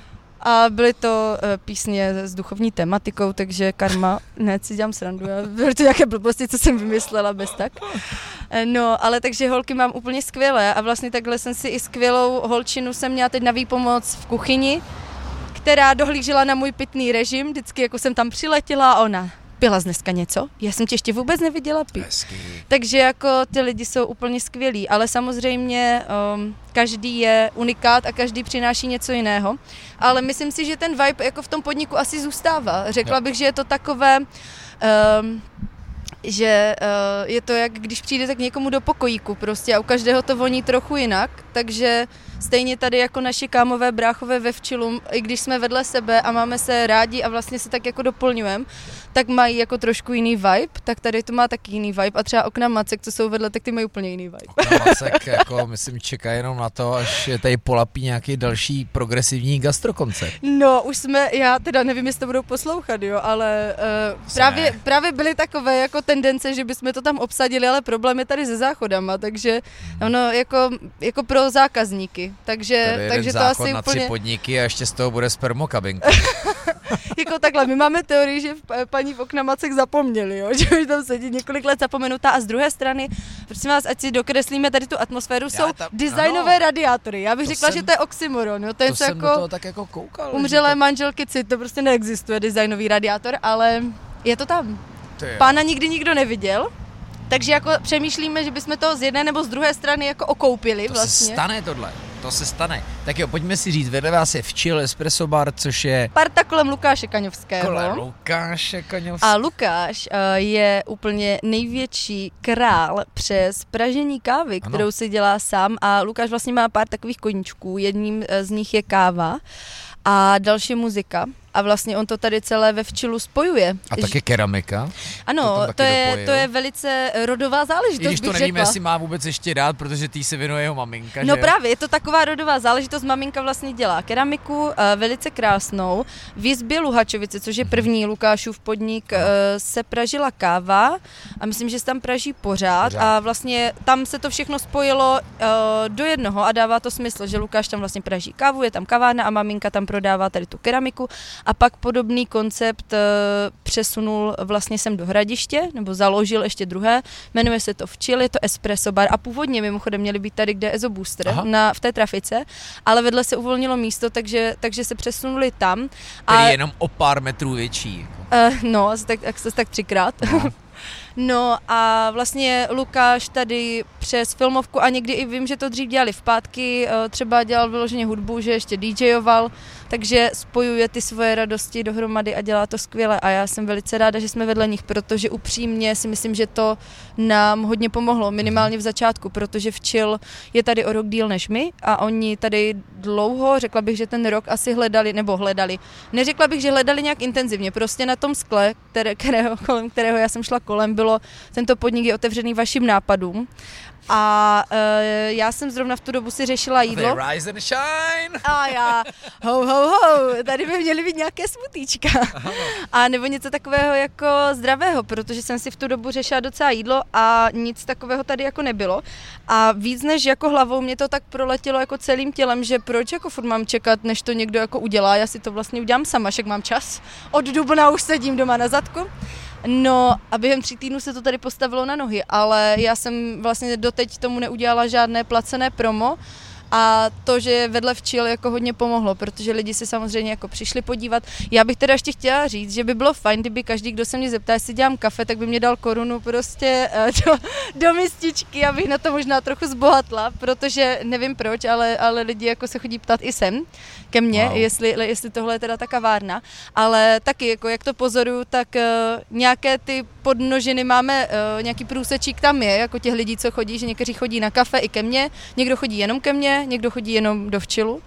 A byly to uh, písně s duchovní tematikou, takže karma, ne, si dělám srandu, já, byly to nějaké blbosti, co jsem vymyslela bez tak. Eh, no, ale takže holky mám úplně skvělé a vlastně takhle jsem si i skvělou holčinu jsem měla teď na výpomoc v kuchyni, která dohlížela na můj pitný režim, vždycky jako jsem tam přiletěla a ona, pila jsi dneska něco? Já jsem tě ještě vůbec neviděla pít. Hezky. Takže jako ty lidi jsou úplně skvělí, ale samozřejmě um, každý je unikát a každý přináší něco jiného. Ale myslím si, že ten vibe jako v tom podniku asi zůstává. Řekla jo. bych, že je to takové... Um, že uh, je to jak když přijdete k někomu do pokojíku prostě a u každého to voní trochu jinak, takže stejně tady jako naši kámové bráchové ve Včilum, i když jsme vedle sebe a máme se rádi a vlastně se tak jako doplňujeme, tak mají jako trošku jiný vibe, tak tady to má taky jiný vibe a třeba okna Macek, co jsou vedle, tak ty mají úplně jiný vibe. Okna Macek jako myslím čeká jenom na to, až je tady polapí nějaký další progresivní gastrokoncept. No, už jsme, já teda nevím, jestli to budou poslouchat, jo, ale uh, právě, právě byly takové jako tendence, že bychom to tam obsadili, ale problém je tady se záchodama, takže ono jako, jako pro zákazníky, takže, takže to asi na úplně... tři podniky a ještě z toho bude spermokabinka. jako takhle, my máme teorii, že paní v oknamacek zapomněli, jo? že už tam sedí několik let zapomenutá a z druhé strany, prosím vás, ať si dokreslíme tady tu atmosféru, Já jsou tam, designové ano, radiátory. Já bych řekla, jsem, že to je oxymoron. Jo? To, je to jsem jako, do toho tak jako koukal. Umřelé to... manželky cit, to prostě neexistuje designový radiátor, ale je to tam. Pána nikdy nikdo neviděl, takže jako přemýšlíme, že bychom to z jedné nebo z druhé strany jako okoupili to vlastně. Se stane tohle, to se stane. Tak jo, pojďme si říct, vedle vás je Včil Espresso Bar, což je... Parta kolem Lukáše Kaňovského. Kolem Lukáše Kaňovského. A Lukáš uh, je úplně největší král přes pražení kávy, kterou ano. si dělá sám a Lukáš vlastně má pár takových koníčků, jedním eh, z nich je káva a další muzika a vlastně on to tady celé ve včilu spojuje. A také keramika? Ano, to, to, je, to je velice rodová záležitost, I když to nevím, jestli má vůbec ještě rád, protože tý se věnuje jeho maminka, No že? právě, je to taková rodová záležitost, maminka vlastně dělá keramiku, uh, velice krásnou. V Jizbě Luhačovice, což je první Lukášův podnik, uh, se pražila káva a myslím, že se tam praží pořád, pořád. a vlastně tam se to všechno spojilo uh, do jednoho a dává to smysl, že Lukáš tam vlastně praží kávu, je tam kavárna a maminka tam prodává tady tu keramiku a pak podobný koncept uh, přesunul vlastně sem do Hradiště, nebo založil ještě druhé, jmenuje se to Včil, je to Espresso Bar a původně mimochodem měli být tady, kde je Ezo Booster, na, v té trafice, ale vedle se uvolnilo místo, takže, takže se přesunuli tam. A je jenom o pár metrů větší. Jako. Uh, no, asi tak, asi tak třikrát. No. No a vlastně Lukáš tady přes filmovku a někdy i vím, že to dřív dělali v pátky, eh, třeba dělal vyloženě hudbu, že ještě DJoval, takže spojuje ty svoje radosti dohromady a dělá to skvěle. A já jsem velice ráda, že jsme vedle nich, protože upřímně si myslím, že to nám hodně pomohlo, minimálně v začátku, protože včil je tady o rok díl než my a oni tady dlouho, řekla bych, že ten rok asi hledali, nebo hledali, neřekla bych, že hledali nějak intenzivně, prostě na tom skle, které, kterého, kolem kterého já jsem šla kolem, bylo tento podnik je otevřený vašim nápadům a uh, já jsem zrovna v tu dobu si řešila jídlo. They rise and shine. A já, ho, ho, ho, tady by měly být nějaké smutíčka. A nebo něco takového jako zdravého, protože jsem si v tu dobu řešila docela jídlo a nic takového tady jako nebylo. A víc než jako hlavou mě to tak proletělo jako celým tělem, že proč jako furt mám čekat, než to někdo jako udělá, já si to vlastně udělám sama, však mám čas. Od dubna už sedím doma na zadku. No a během tří týdnů se to tady postavilo na nohy, ale já jsem vlastně doteď tomu neudělala žádné placené promo, a to, že vedle včil jako hodně pomohlo, protože lidi si samozřejmě jako přišli podívat. Já bych teda ještě chtěla říct, že by bylo fajn, kdyby každý, kdo se mě zeptá, jestli dělám kafe, tak by mě dal korunu prostě eh, do, do mističky, abych na to možná trochu zbohatla, protože nevím proč, ale, ale lidi jako se chodí ptat i sem ke mně, wow. jestli, jestli tohle je teda ta kavárna, ale taky, jako jak to pozoruju, tak uh, nějaké ty podnožiny máme, uh, nějaký průsečík tam je, jako těch lidí, co chodí, že někteří chodí na kafe i ke mně, někdo chodí jenom ke mně, někdo chodí jenom do včilu,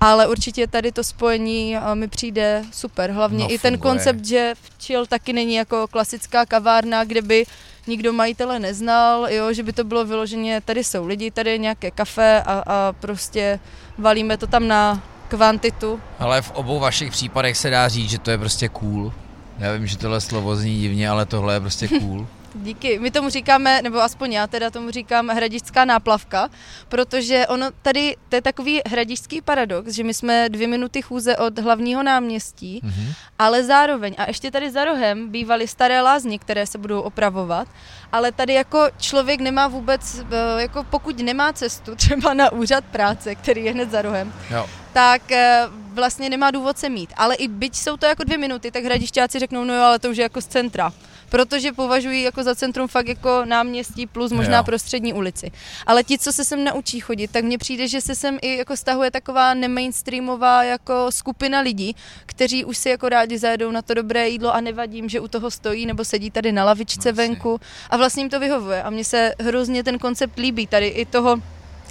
ale určitě tady to spojení uh, mi přijde super, hlavně no, i ten koncept, že včil taky není jako klasická kavárna, kde by nikdo majitele neznal, jo, že by to bylo vyloženě, tady jsou lidi, tady je nějaké kafe a, a prostě valíme to tam na kvantitu. Ale v obou vašich případech se dá říct, že to je prostě cool. Já vím, že tohle slovo zní divně, ale tohle je prostě cool. Díky. My tomu říkáme, nebo aspoň já teda tomu říkám hradišská náplavka, protože ono tady, to je takový hradišský paradox, že my jsme dvě minuty chůze od hlavního náměstí, mm-hmm. ale zároveň, a ještě tady za rohem bývaly staré lázně, které se budou opravovat, ale tady jako člověk nemá vůbec, eh, jako pokud nemá cestu třeba na úřad práce, který je hned za rohem, jo. tak eh, vlastně nemá důvod se mít. Ale i byť jsou to jako dvě minuty, tak hradišťáci řeknou, no jo, ale to už je jako z centra protože považují jako za centrum fakt jako náměstí plus možná jo. prostřední ulici. Ale ti, co se sem naučí chodit, tak mně přijde, že se sem i jako stahuje taková nemainstreamová jako skupina lidí, kteří už si jako rádi zajedou na to dobré jídlo a nevadím, že u toho stojí nebo sedí tady na lavičce no, venku a vlastně jim to vyhovuje. A mně se hrozně ten koncept líbí tady i toho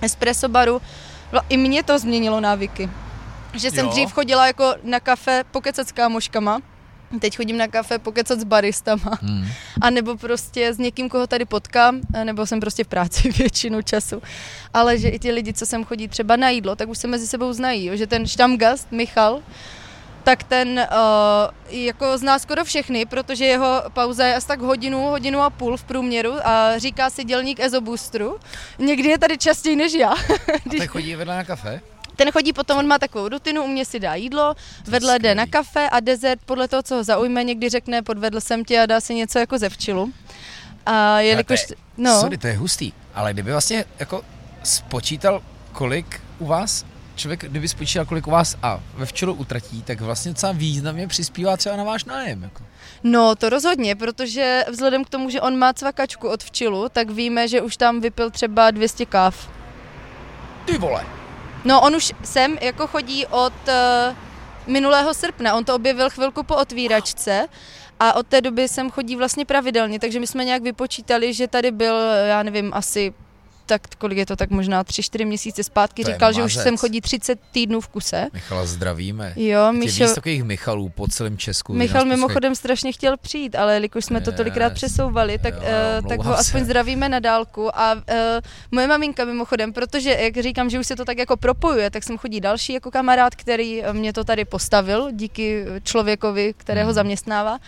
espresso baru. I mě to změnilo návyky. Že jsem jo. dřív chodila jako na kafe pokecat s kámoškama Teď chodím na kafe pokecat s baristama. Hmm. A nebo prostě s někým, koho tady potkám, nebo jsem prostě v práci většinu času. Ale že i ti lidi, co sem chodí třeba na jídlo, tak už se mezi sebou znají. Jo? Že ten štamgast, Michal, tak ten uh, jako zná skoro všechny, protože jeho pauza je asi tak hodinu, hodinu a půl v průměru a říká si dělník Ezobustru. Někdy je tady častěji než já. A tak chodí vedle na kafe? Ten chodí potom, on má takovou rutinu, u mě si dá jídlo, vedle jde na kafe a dezert podle toho, co ho zaujme, někdy řekne podvedl jsem tě a dá si něco jako ze včilu. A jelikož... To je, no. Sorry, to je hustý, ale kdyby vlastně jako spočítal, kolik u vás člověk, kdyby spočítal, kolik u vás a ve včelu utratí, tak vlastně docela významně přispívá třeba na váš nájem. Jako. No, to rozhodně, protože vzhledem k tomu, že on má cvakačku od včilu, tak víme, že už tam vypil třeba 200 káv. Ty vole. No on už sem jako chodí od uh, minulého srpna, on to objevil chvilku po otvíračce a od té doby sem chodí vlastně pravidelně, takže my jsme nějak vypočítali, že tady byl, já nevím, asi tak kolik je to, tak možná 3-4 měsíce zpátky, to říkal, že už sem chodí 30 týdnů v kuse. Michala zdravíme. Jo, Michal... Je takových Michalů po celém Česku. Michal mimochodem strašně chtěl přijít, ale jelikož jsme to tolikrát přesouvali, tak, jo, uh, tak ho aspoň se. zdravíme na dálku. A uh, moje maminka mimochodem, protože jak říkám, že už se to tak jako propojuje, tak jsem chodí další jako kamarád, který mě to tady postavil díky člověkovi, kterého hmm. zaměstnává.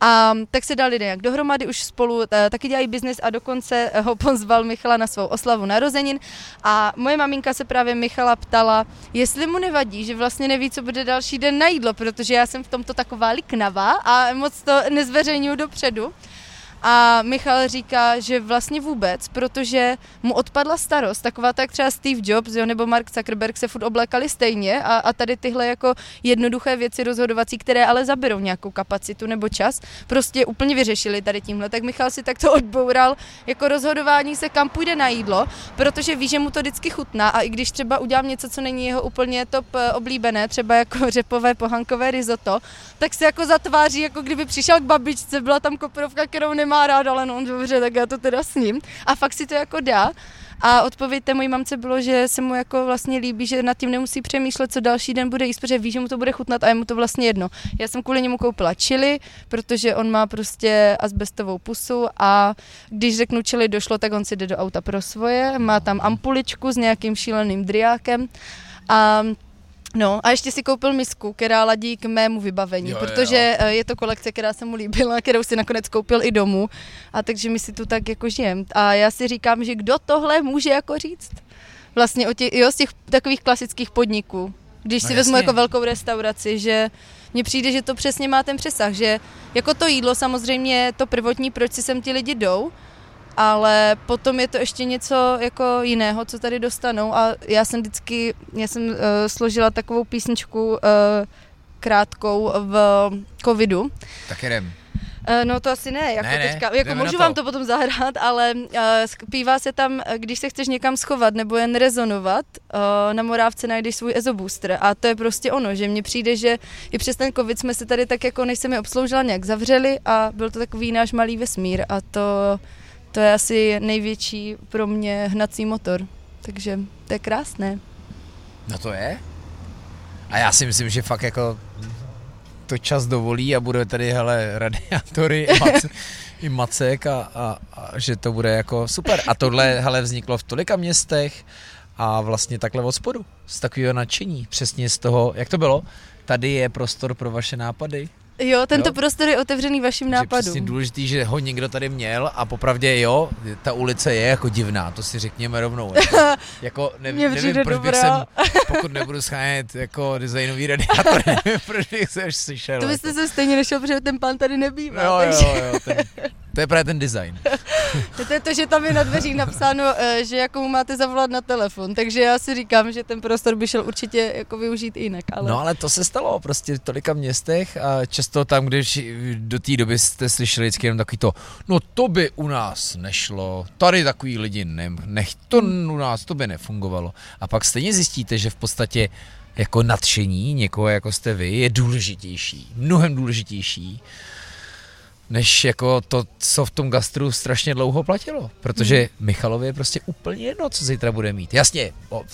A tak se dali nějak dohromady, už spolu eh, taky dělají biznis a dokonce ho pozval Michala na svou oslavu narozenin. A moje maminka se právě Michala ptala, jestli mu nevadí, že vlastně neví, co bude další den na jídlo, protože já jsem v tomto taková liknavá a moc to nezveřejňuju dopředu. A Michal říká, že vlastně vůbec, protože mu odpadla starost, taková tak třeba Steve Jobs jo, nebo Mark Zuckerberg se furt oblékali stejně a, a tady tyhle jako jednoduché věci rozhodovací, které ale zaberou nějakou kapacitu nebo čas, prostě úplně vyřešili tady tímhle. Tak Michal si takto odboural jako rozhodování se, kam půjde na jídlo, protože ví, že mu to vždycky chutná a i když třeba udělám něco, co není jeho úplně top eh, oblíbené, třeba jako řepové pohankové risotto, tak se jako zatváří, jako kdyby přišel k babičce, byla tam koprovka, kterou nemá nemá rád, ale no dobře, tak já to teda s ním. A fakt si to jako dá. A odpověď té mojí mamce bylo, že se mu jako vlastně líbí, že nad tím nemusí přemýšlet, co další den bude jíst, protože ví, že mu to bude chutnat a je mu to vlastně jedno. Já jsem kvůli němu koupila čili, protože on má prostě asbestovou pusu a když řeknu čili došlo, tak on si jde do auta pro svoje, má tam ampuličku s nějakým šíleným driákem a No a ještě si koupil misku, která ladí k mému vybavení, jo, protože jo. Eh, je to kolekce, která se mu líbila, kterou si nakonec koupil i domů. A takže my si tu tak jako žijem. A já si říkám, že kdo tohle může jako říct? Vlastně o těch, jo, z těch takových klasických podniků. Když no si jasně. vezmu jako velkou restauraci, že mně přijde, že to přesně má ten přesah, že jako to jídlo samozřejmě to prvotní, proč si sem ti lidi jdou, ale potom je to ještě něco jako jiného, co tady dostanou a já jsem vždycky, já jsem uh, složila takovou písničku uh, krátkou v covidu. Tak jdem. Uh, no to asi ne, jako ne, ne, teďka, jako můžu vám to potom zahrát, ale uh, zpívá se tam, když se chceš někam schovat nebo jen rezonovat, uh, na Morávce najdeš svůj EZO booster a to je prostě ono, že mně přijde, že i přes ten covid jsme se tady tak jako, než jsem je obsloužila, nějak zavřeli a byl to takový náš malý vesmír a to to je asi největší pro mě hnací motor. Takže to je krásné. No to je. A já si myslím, že fakt jako to čas dovolí a bude tady hele radiátory i, mace, i macek a, a, a, že to bude jako super. A tohle hele vzniklo v tolika městech a vlastně takhle od spodu, z takového nadšení, přesně z toho, jak to bylo, tady je prostor pro vaše nápady, Jo, tento jo? prostor je otevřený vašim nápadům. Je přesně důležitý, že ho někdo tady měl a popravdě jo, ta ulice je jako divná, to si řekněme rovnou. Jako, jako nevím, nevím proč bych jsem, pokud nebudu schánět jako designový radiátor, nevím, proč bych se až slyšel. To byste jako. se stejně nešel, protože ten pán tady nebývá. Jo, takže... jo, jo, ten, to je právě ten design. to je to, že tam je na dveřích napsáno, eh, že jako mu máte zavolat na telefon, takže já si říkám, že ten prostor by šel určitě jako využít jinak. Ale... No ale to se stalo prostě v tolika městech a často tam, když do té doby jste slyšeli vždycky jenom takový to, no to by u nás nešlo, tady takový lidi ne, nech, to u nás, to by nefungovalo. A pak stejně zjistíte, že v podstatě jako nadšení někoho, jako jste vy, je důležitější, mnohem důležitější než jako to, co v tom gastru strašně dlouho platilo. Protože hmm. Michalovi je prostě úplně jedno, co zítra bude mít. Jasně,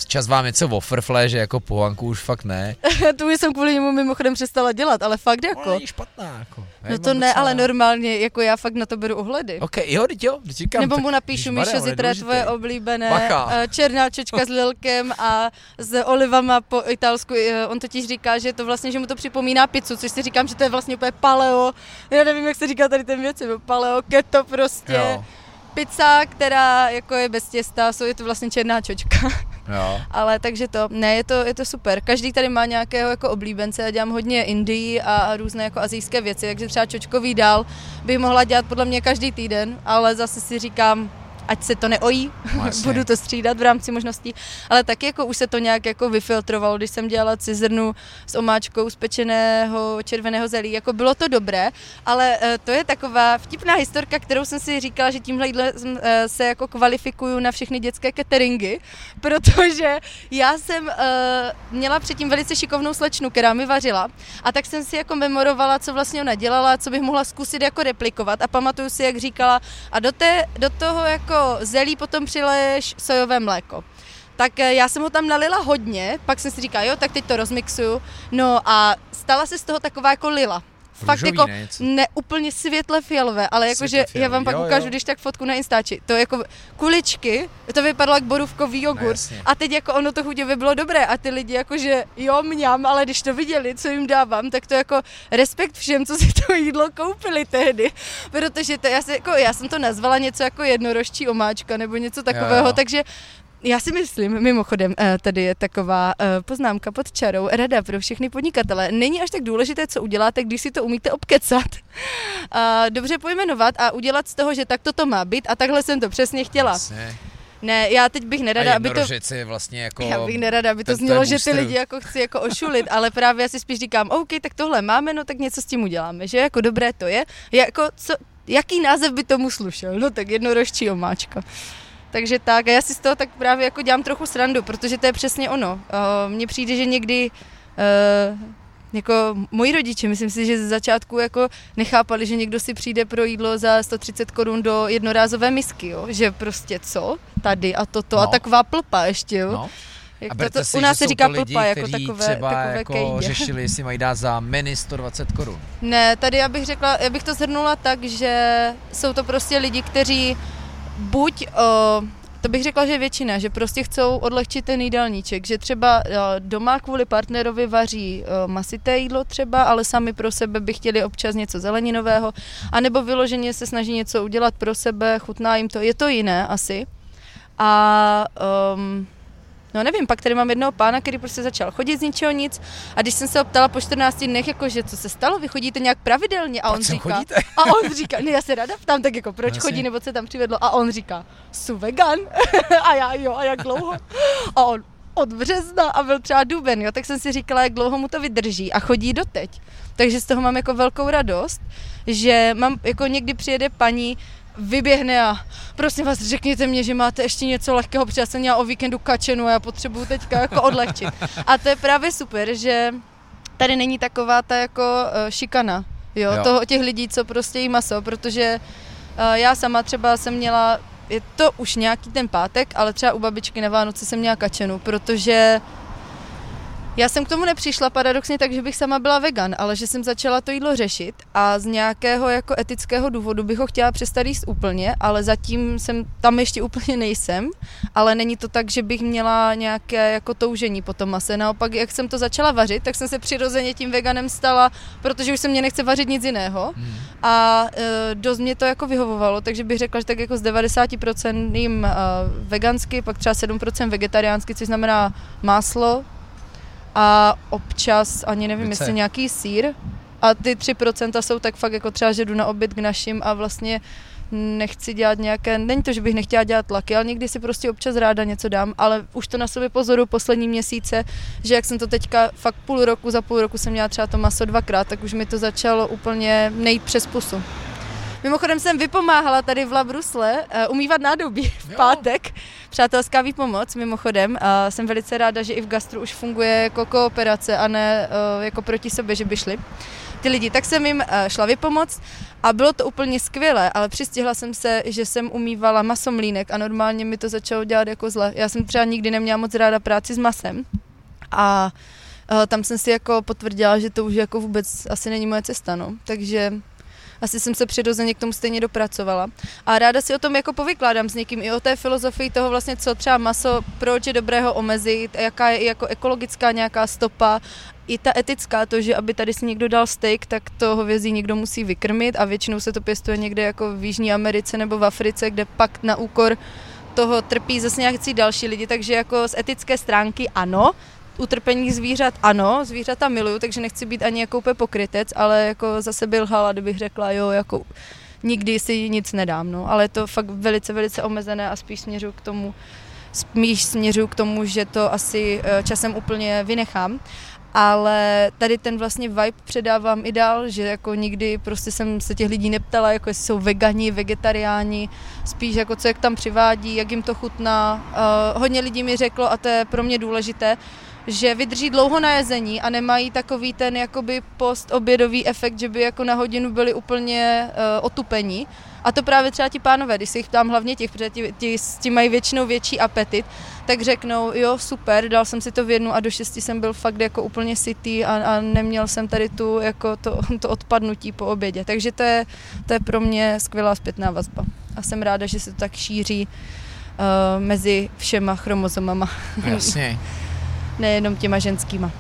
čas vám něco ofrfle, že jako pohanku už fakt ne. tu jsem kvůli němu mimochodem přestala dělat, ale fakt jako. No, špatná, jako. no to ne, ale normálně, jako já fakt na to beru ohledy. Ok, jo, teď jo, teď říkám. Nebo mu napíšu, Míšo, zítra tvoje oblíbené Bacha. Eh, černá čočka s lilkem a s olivama po italsku. Eh, on totiž říká, že to vlastně, že mu to připomíná pizzu, což si říkám, že to je vlastně úplně paleo. Já nevím, jak se říká tady ten věci, paleo, keto prostě. Jo. Pizza, která jako je bez těsta, jsou je to vlastně černá čočka. Jo. Ale takže to, ne, je to, je to super. Každý tady má nějakého jako oblíbence, já dělám hodně Indii a, a různé jako azijské věci, takže třeba čočkový dál bych mohla dělat podle mě každý týden, ale zase si říkám, ať se to neojí, vlastně. budu to střídat v rámci možností, ale taky jako už se to nějak jako vyfiltrovalo, když jsem dělala cizrnu s omáčkou z pečeného červeného zelí, jako bylo to dobré, ale uh, to je taková vtipná historka, kterou jsem si říkala, že tímhle uh, se jako kvalifikuju na všechny dětské cateringy, protože já jsem uh, měla předtím velice šikovnou slečnu, která mi vařila a tak jsem si jako memorovala, co vlastně ona dělala, co bych mohla zkusit jako replikovat a pamatuju si, jak říkala a do, té, do toho jako jako zelí potom přileješ sojové mléko. Tak eh, já jsem ho tam nalila hodně, pak jsem si říkala, jo, tak teď to rozmixuju. No a stala se z toho taková jako lila fakt jako ne, ne úplně světle fialové, ale jakože já vám pak jo, ukážu, jo. když tak fotku na Instači. To jako kuličky, to vypadalo jak borůvkový jogurt. jasně. a teď jako ono to chudě by bylo dobré a ty lidi jakože jo mňam, ale když to viděli, co jim dávám, tak to jako respekt všem, co si to jídlo koupili tehdy. Protože to, já, si, jako, já jsem to nazvala něco jako jednorožčí omáčka nebo něco takového, jo. takže já si myslím, mimochodem, eh, tady je taková eh, poznámka pod čarou, rada pro všechny podnikatele. Není až tak důležité, co uděláte, když si to umíte obkecat. Dobře pojmenovat a udělat z toho, že takto to má být a takhle jsem to přesně chtěla. Jasně. Ne, já teď bych A nerada, aby to... je vlastně jako... Já bych nerada, aby to znělo, že ty lidi jako chci jako ošulit, ale právě já si spíš říkám, OK, tak tohle máme, no tak něco s tím uděláme, že jako dobré to je. Jako co, jaký název by tomu slušel? No tak jednorožčí omáčka. Takže tak, a já si z toho tak právě jako dělám trochu srandu, protože to je přesně ono. Uh, Mně přijde, že někdy uh, jako moji rodiče, myslím si, že ze začátku jako nechápali, že někdo si přijde pro jídlo za 130 korun do jednorázové misky, jo? že prostě co, tady a toto no. a taková plpa ještě, jo. No. Jak A to, si, u nás se říká lidi, plpa, jako takové, třeba takové jako kejde. řešili, jestli mají dát za menu 120 korun. Ne, tady já bych řekla, já bych to zhrnula tak, že jsou to prostě lidi, kteří buď, o, to bych řekla, že většina, že prostě chcou odlehčit ten jídelníček, že třeba o, doma kvůli partnerovi vaří o, masité jídlo třeba, ale sami pro sebe by chtěli občas něco zeleninového, anebo vyloženě se snaží něco udělat pro sebe, chutná jim to, je to jiné asi. A um, No nevím, pak tady mám jednoho pána, který prostě začal chodit z ničeho nic a když jsem se ho ptala po 14 dnech, jako, že co se stalo, vy chodíte nějak pravidelně a Proč on říká, chodíte? a on říká, ne, já se ráda ptám, tak jako proč No, chodí, jasně. nebo co se tam přivedlo a on říká, jsou vegan a já jo, a jak dlouho a on od března a byl třeba duben, jo, tak jsem si říkala, jak dlouho mu to vydrží a chodí doteď. Takže z toho mám jako velkou radost, že mám, jako někdy přijede paní, vyběhne a prosím vás, řekněte mě, že máte ještě něco lehkého, protože já jsem měla o víkendu kačenu a já potřebuju teďka jako odlehčit. A to je právě super, že tady není taková ta jako uh, šikana, jo, Jo. Toho, těch lidí, co prostě jí maso, protože uh, já sama třeba jsem měla, je to už nějaký ten pátek, ale třeba u babičky na Vánoce jsem měla kačenu, protože já jsem k tomu nepřišla paradoxně tak, že bych sama byla vegan, ale že jsem začala to jídlo řešit a z nějakého jako etického důvodu bych ho chtěla přestat jíst úplně, ale zatím jsem tam ještě úplně nejsem, ale není to tak, že bych měla nějaké jako toužení po tom mase. Naopak, jak jsem to začala vařit, tak jsem se přirozeně tím veganem stala, protože už se mě nechce vařit nic jiného Hmm. a e, dost mě to jako vyhovovalo, takže bych řekla, že tak jako z 90% jím e, vegansky, pak třeba 7% vegetariánsky, což znamená máslo a občas, ani nevím, Vice. jestli nějaký sír. A ty 3% jsou tak fakt jako třeba, že jdu na oběd k našim a vlastně nechci dělat nějaké, není to, že bych nechtěla dělat tlaky, ale někdy si prostě občas ráda něco dám, ale už to na sobě pozoru poslední měsíce, že jak jsem to teďka fakt půl roku, za půl roku jsem měla třeba to maso dvakrát, tak už mi to začalo úplně nejít přes pusu. Mimochodem jsem vypomáhala tady v Labrusle uh, umývat nádobí v Jo. pátek. Přátelská výpomoc, mimochodem. A jsem velice ráda, že i v gastru už funguje jako kooperace a ne uh, jako proti sobě, že by šli ty lidi. Tak jsem jim uh, šla vypomoct a bylo to úplně skvělé, ale přistihla jsem se, že jsem umývala masomlínek a normálně mi to začalo dělat jako zle. Já jsem třeba nikdy neměla moc ráda práci s masem a uh, tam jsem si jako potvrdila, že to už jako vůbec asi není moje cesta, no. Takže asi jsem se přirozeně k tomu stejně dopracovala. A ráda si o tom jako povykládám s někým i o té filozofii toho vlastně, co třeba maso, proč je dobré ho omezit, jaká je jako ekologická nějaká stopa, i ta etická, to, že aby tady si někdo dal steak, tak to hovězí někdo musí vykrmit a většinou se to pěstuje někde jako v Jižní Americe nebo v Africe, kde pak na úkor toho trpí zase nějaký další lidi, takže jako z etické stránky ano, utrpení zvířat ano, zvířata miluju, takže nechci být ani jako úplně pokrytec, ale jako zase byl lhala, kdybych řekla, jo, jako nikdy si nic nedám, no, ale je to fakt velice, velice omezené a spíš směřuju k tomu, spíš směřuju k tomu, že to asi eh, časem úplně vynechám. Ale tady ten vlastně vibe předávám i dál, že jako nikdy prostě jsem se těch lidí neptala, jako jestli jsou vegani, vegetariáni, spíš jako co jak tam přivádí, jak jim to chutná. Uh, hodně lidí mi řeklo, a to je pro mě důležité, že vydrží dlouho na jezení a nemají takový ten jakoby postobědový efekt, že by jako na hodinu byli úplně uh, otupení. A to právě třeba ti pánové, když se jich ptám hlavně těch, protože ti, ti s tím mají většinou větší apetit, tak řeknou, jo, super, dal jsem si to v jednu a do šesti jsem byl fakt jako úplně sitý a, a neměl jsem tady tu jako to, to odpadnutí po obědě. Takže to je, to je pro mě skvělá zpětná vazba. A jsem ráda, že se to tak šíří uh, mezi všema chromozomama. Jasně. Nejenom těma ženskýma.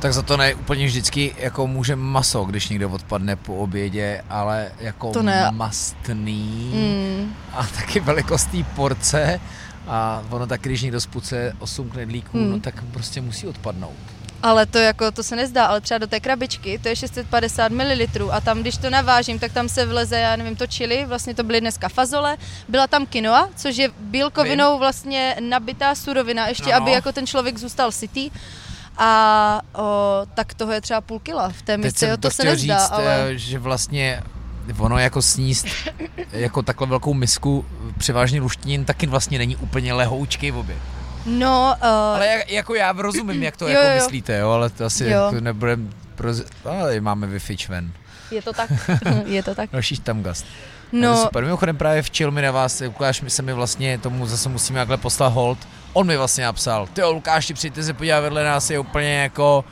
Tak za to ne úplně vždycky jako může maso, když někdo odpadne po obědě, ale jako To ne. mastný Mm. a taky velikostní porce a ono tak, když někdo spuce 8 knedlíků, Hmm. no tak prostě musí odpadnout. Ale to jako, to se nezdá, ale třeba do té krabičky, to je 650 ml a tam, když to navážím, tak tam se vleze, já nevím, to chili, vlastně to byly dneska fazole, byla tam quinoa, což je bílkovinou vlastně nabitá surovina, ještě Ano. aby jako ten člověk zůstal sytý. A o, tak toho je třeba půl kila v té jsem jo, to, to se nezdá, říct, ale... eh, že vlastně ono jako sníst jako takhle velkou misku převážně luštěnin taky vlastně není úplně lehoučký v obě. No, uh, Ale jak, jako já rozumím, jak to Jo, jako jo, myslíte, jo, ale to asi Jo. jako nebudem proz... Ale máme Wi-Fi čven. je to tak, je to tak. Další tam gast. No. No, super. Mimochodem právě včil mi na vás, Lukáš mi se mi vlastně tomu zase musíme takhle poslat hold. On mi vlastně napsal, ty Lukáši, přijďte se podívat vedle nás, je úplně jako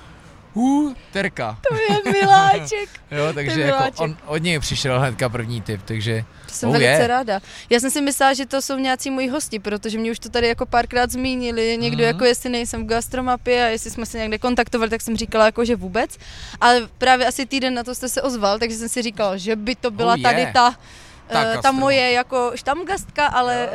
uh, terka. to je miláček. Jo, takže jako miláček. on, od něj přišel hnedka první tip, takže To jsem Oh, velice je. ráda. Já jsem si myslela, že to jsou nějací moji hosti, protože mě už to tady jako párkrát zmínili, někdo Mhm. jako jestli nejsem v gastromapě a jestli jsme se někde kontaktovali, tak jsem říkala jako, že vůbec. Ale právě asi týden na to jste se ozval, takže jsem si říkala, že by to byla Oh, tady je. ta Ta ta, ta moje jako štamgastka, ale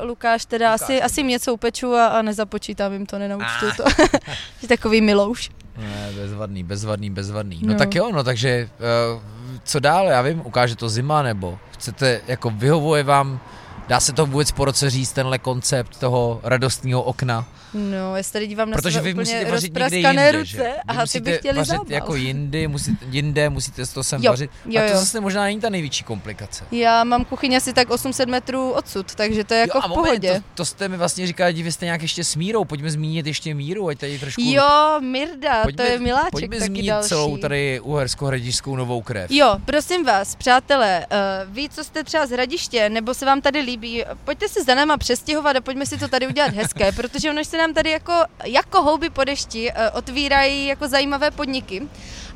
uh, Lukáš teda Lukáš. asi, asi něco upeču a, a nezapočítám jim to, nenaučtu Ah. to. Že takový milouš. Ne, bezvadný, bezvadný, bezvadný. No, No. tak jo, no takže uh, co dál, já vím, ukáže to zima, nebo chcete, jako vyhovuje vám, dá se to vůbec po roce říct, tenhle koncept toho radostného okna? No, já se tady dívám na Protože vy musíte vařit někde jinde, ruce že? Vy a ty musíte by chtěli vařit zábal. jako jindy, musíte, jinde, musíte to sem Jo, vařit. jo, a to jo. zase možná není ta největší komplikace. Já mám kuchyň asi tak 800 metrů odsud, takže to je jako jo, a v moment, pohodě. To, to, jste mi vlastně říkali, že vy jste nějak ještě s Mírou, pojďme zmínit ještě Míru, ať tady trošku... Jo, Mirda, pojďme, to je miláček Pojďme taky zmínit další. celou tady uhersko-hradišskou novou krev. Jo, prosím vás, přátelé, uh, vy, co jste třeba z Hradiště, nebo se vám tady líbí, pojďte se s Danama přestěhovat a pojďme si to tady udělat hezké, protože ono se nám tady jako, jako houby po dešti uh, otvírají jako zajímavé podniky.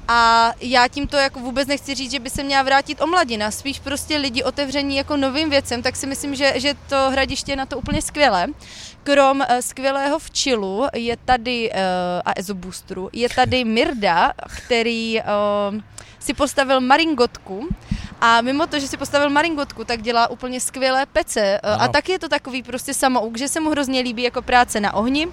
A já tímto jako vůbec nechci říct, že by se měla vrátit omladina, spíš prostě lidi otevření jako novým věcem, tak si myslím, že, že to hradiště je na to úplně skvělé. Krom uh, skvělého včilu je tady uh, a Ezobustru, je tady Mirda, který si postavil maringotku a mimo to, že si postavil maringotku, tak dělá úplně skvělé pece eh, a Ano. taky je to takový prostě samouk, že se mu hrozně líbí jako práce na ohni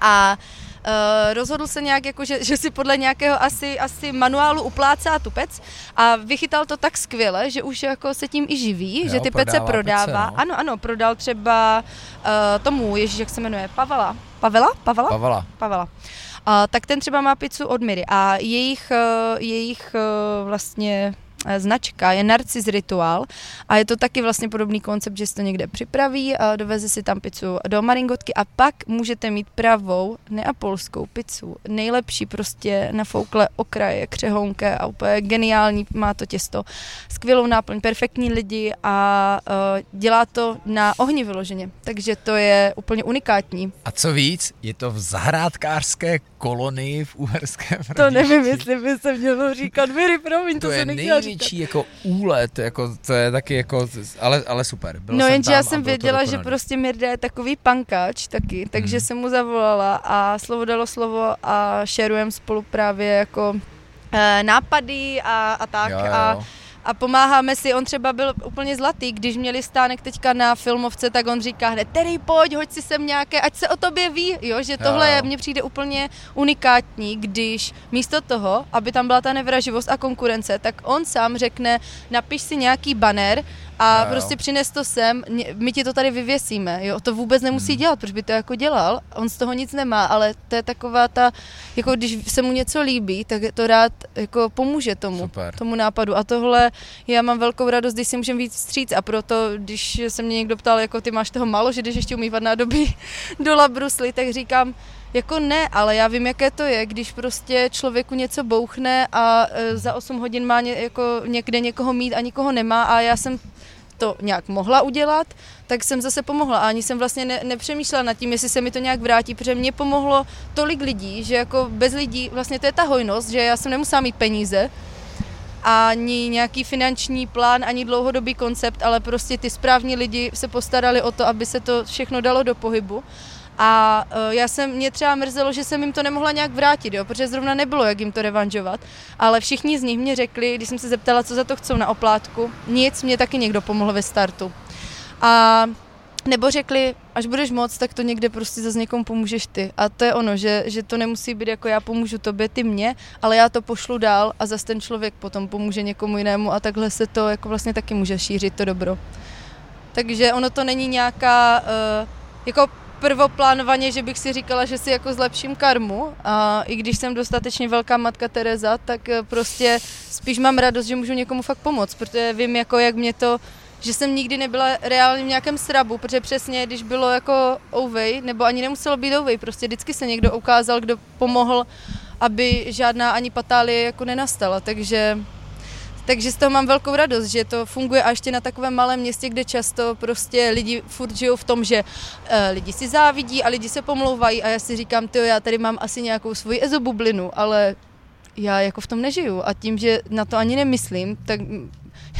a Uh, rozhodl se nějak, jako, že, že si podle nějakého asi, asi manuálu uplácá tu pec a vychytal to tak skvěle, že už jako se tím i živí, Jo, že ty pece prodává pece, no. Ano, ano, prodal třeba uh, tomu, ježíš, jak se jmenuje, Pavela. Pavela? Pavela? Pavala. Pavela. Tak ten třeba má pizzu od Miry a jejich, eh, jejich eh, vlastně značka je Narcis Ritual a je to taky vlastně podobný koncept, že si to někde připraví a doveze si tam pizzu do Maringotky a pak můžete mít pravou neapolskou pizzu. Nejlepší prostě na foukle okraje, křehonké a úplně geniální má to těsto. Skvělou náplň, perfektní lidi a uh, dělá to na ohni vyloženě, takže to je úplně unikátní. A co víc, je to v zahrádkářské kolonii v Uherském To Hradišti. nevím, jestli by se mělo říkat, Miri, promiň, to, to se je nechtěla. Největší jako úlet, jako to je taky jako, ale, ale super. Byl No jsem jenže já jsem věděla, že prostě Mirda je takový pankáč taky, takže Hmm. jsem mu zavolala a slovo dalo slovo a šerujeme spolu právě jako eh, nápady a, a tak Jo, jo, a. a pomáháme si, on třeba byl úplně zlatý, když měli stánek teďka na filmovce, tak on říká hned, Terry, pojď, hoď si sem nějaké, ať se o tobě ví, jo, že tohle Jo, mně přijde úplně unikátní, když místo toho, aby tam byla ta nevraživost a konkurence, tak on sám řekne, napiš si nějaký banner a Jo, prostě přines to sem, my ti to tady vyvěsíme, jo, to vůbec nemusí Hmm. dělat, protože by to jako dělal, on z toho nic nemá, ale to je taková ta, jako když se mu něco líbí, tak to rád jako pomůže tomu, Super. tomu nápadu a tohle já mám velkou radost, když si můžem víc vstříc a proto, když se mě někdo ptal, jako ty máš toho málo, že jdeš ještě umývat nádoby do labrusly, tak říkám, Jako ne, ale já vím, jaké to je, když prostě člověku něco bouchne a e, za 8 hodin má ně, jako někde někoho mít a nikoho nemá a já jsem to nějak mohla udělat, tak jsem zase pomohla. A ani jsem vlastně ne, nepřemýšlela nad tím, jestli se mi to nějak vrátí, protože mě pomohlo tolik lidí, že jako bez lidí, vlastně to je ta hojnost, že já jsem nemusela mít peníze, ani nějaký finanční plán, ani dlouhodobý koncept, ale prostě ty správní lidi se postarali o to, aby se to všechno dalo do pohybu. A uh, já jsem, mě třeba mrzelo, že jsem jim to nemohla nějak vrátit, jo, protože zrovna nebylo, jak jim to revanžovat. Ale všichni z nich mě řekli, když jsem se zeptala, co za to chcou na oplátku, nic, mě taky někdo pomohl ve startu. A nebo řekli, až budeš moc, tak to někde prostě zase někomu pomůžeš ty. A to je ono, že, že to nemusí být jako já pomůžu tobě, ty mě, ale já to pošlu dál a zase ten člověk potom pomůže někomu jinému a takhle se to jako vlastně taky může šířit to dobro. Takže ono to není nějaká, uh, jako prvoplánovaně, že bych si říkala, že si jako zlepším karmu. A i když jsem dostatečně velká matka Tereza, tak eh, prostě spíš mám radost, že můžu někomu fakt pomoct, protože vím jako jak mě to že jsem nikdy nebyla reálně v nějakém srabu, protože přesně, když bylo jako ouvej, nebo ani nemuselo být ouvej, prostě vždycky se někdo ukázal, kdo pomohl, aby žádná ani patálie jako nenastala, takže takže z toho mám velkou radost, že to funguje a ještě na takovém malém městě, kde často prostě lidi furt žijou v tom, že uh, lidi si závidí a lidi se pomlouvají a já si říkám, ty já tady mám asi nějakou svoji ezobublinu, ale já jako v tom nežiju a tím, že na to ani nemyslím, tak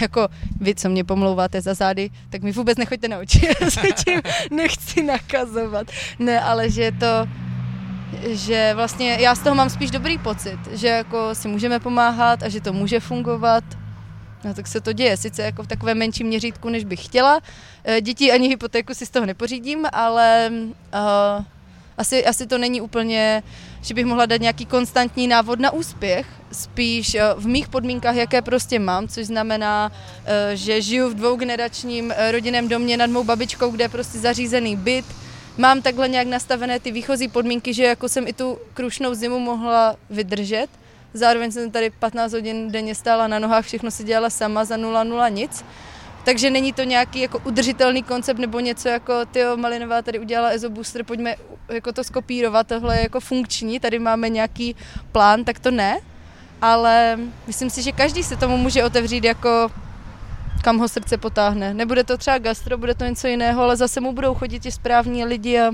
jako vy, co mě pomlouváte za zády, tak mi vůbec nechoďte na oči, já se tím nechci nakazovat. Ne, ale že to, že vlastně já z toho mám spíš dobrý pocit, že jako si můžeme pomáhat a že to může fungovat. No tak se to děje, sice jako v takovém menším měřítku, než bych chtěla. Eh, děti ani hypotéku si z toho nepořídím, ale uh, asi, asi to není úplně, že bych mohla dát nějaký konstantní návod na úspěch, spíš eh, v mých podmínkách, jaké prostě mám, což znamená, že žiju v dvougeneračním rodinném domě nad mou babičkou, kde je prostě zařízený byt, mám takhle nějak nastavené ty výchozí podmínky, že jako jsem i tu krušnou zimu mohla vydržet. Zároveň jsem tady 15 hodin denně stála na nohách, všechno si dělala sama za 0,0 nic. Takže není to nějaký jako udržitelný koncept nebo něco jako Tyjo Malinová tady udělala EZO Booster, pojďme jako to skopírovat, tohle je jako funkční, tady máme nějaký plán, tak to ne. Ale myslím si, že každý se tomu může otevřít jako kam ho srdce potáhne. Nebude to třeba gastro, bude to něco jiného, ale zase mu budou chodit ti správní lidi a...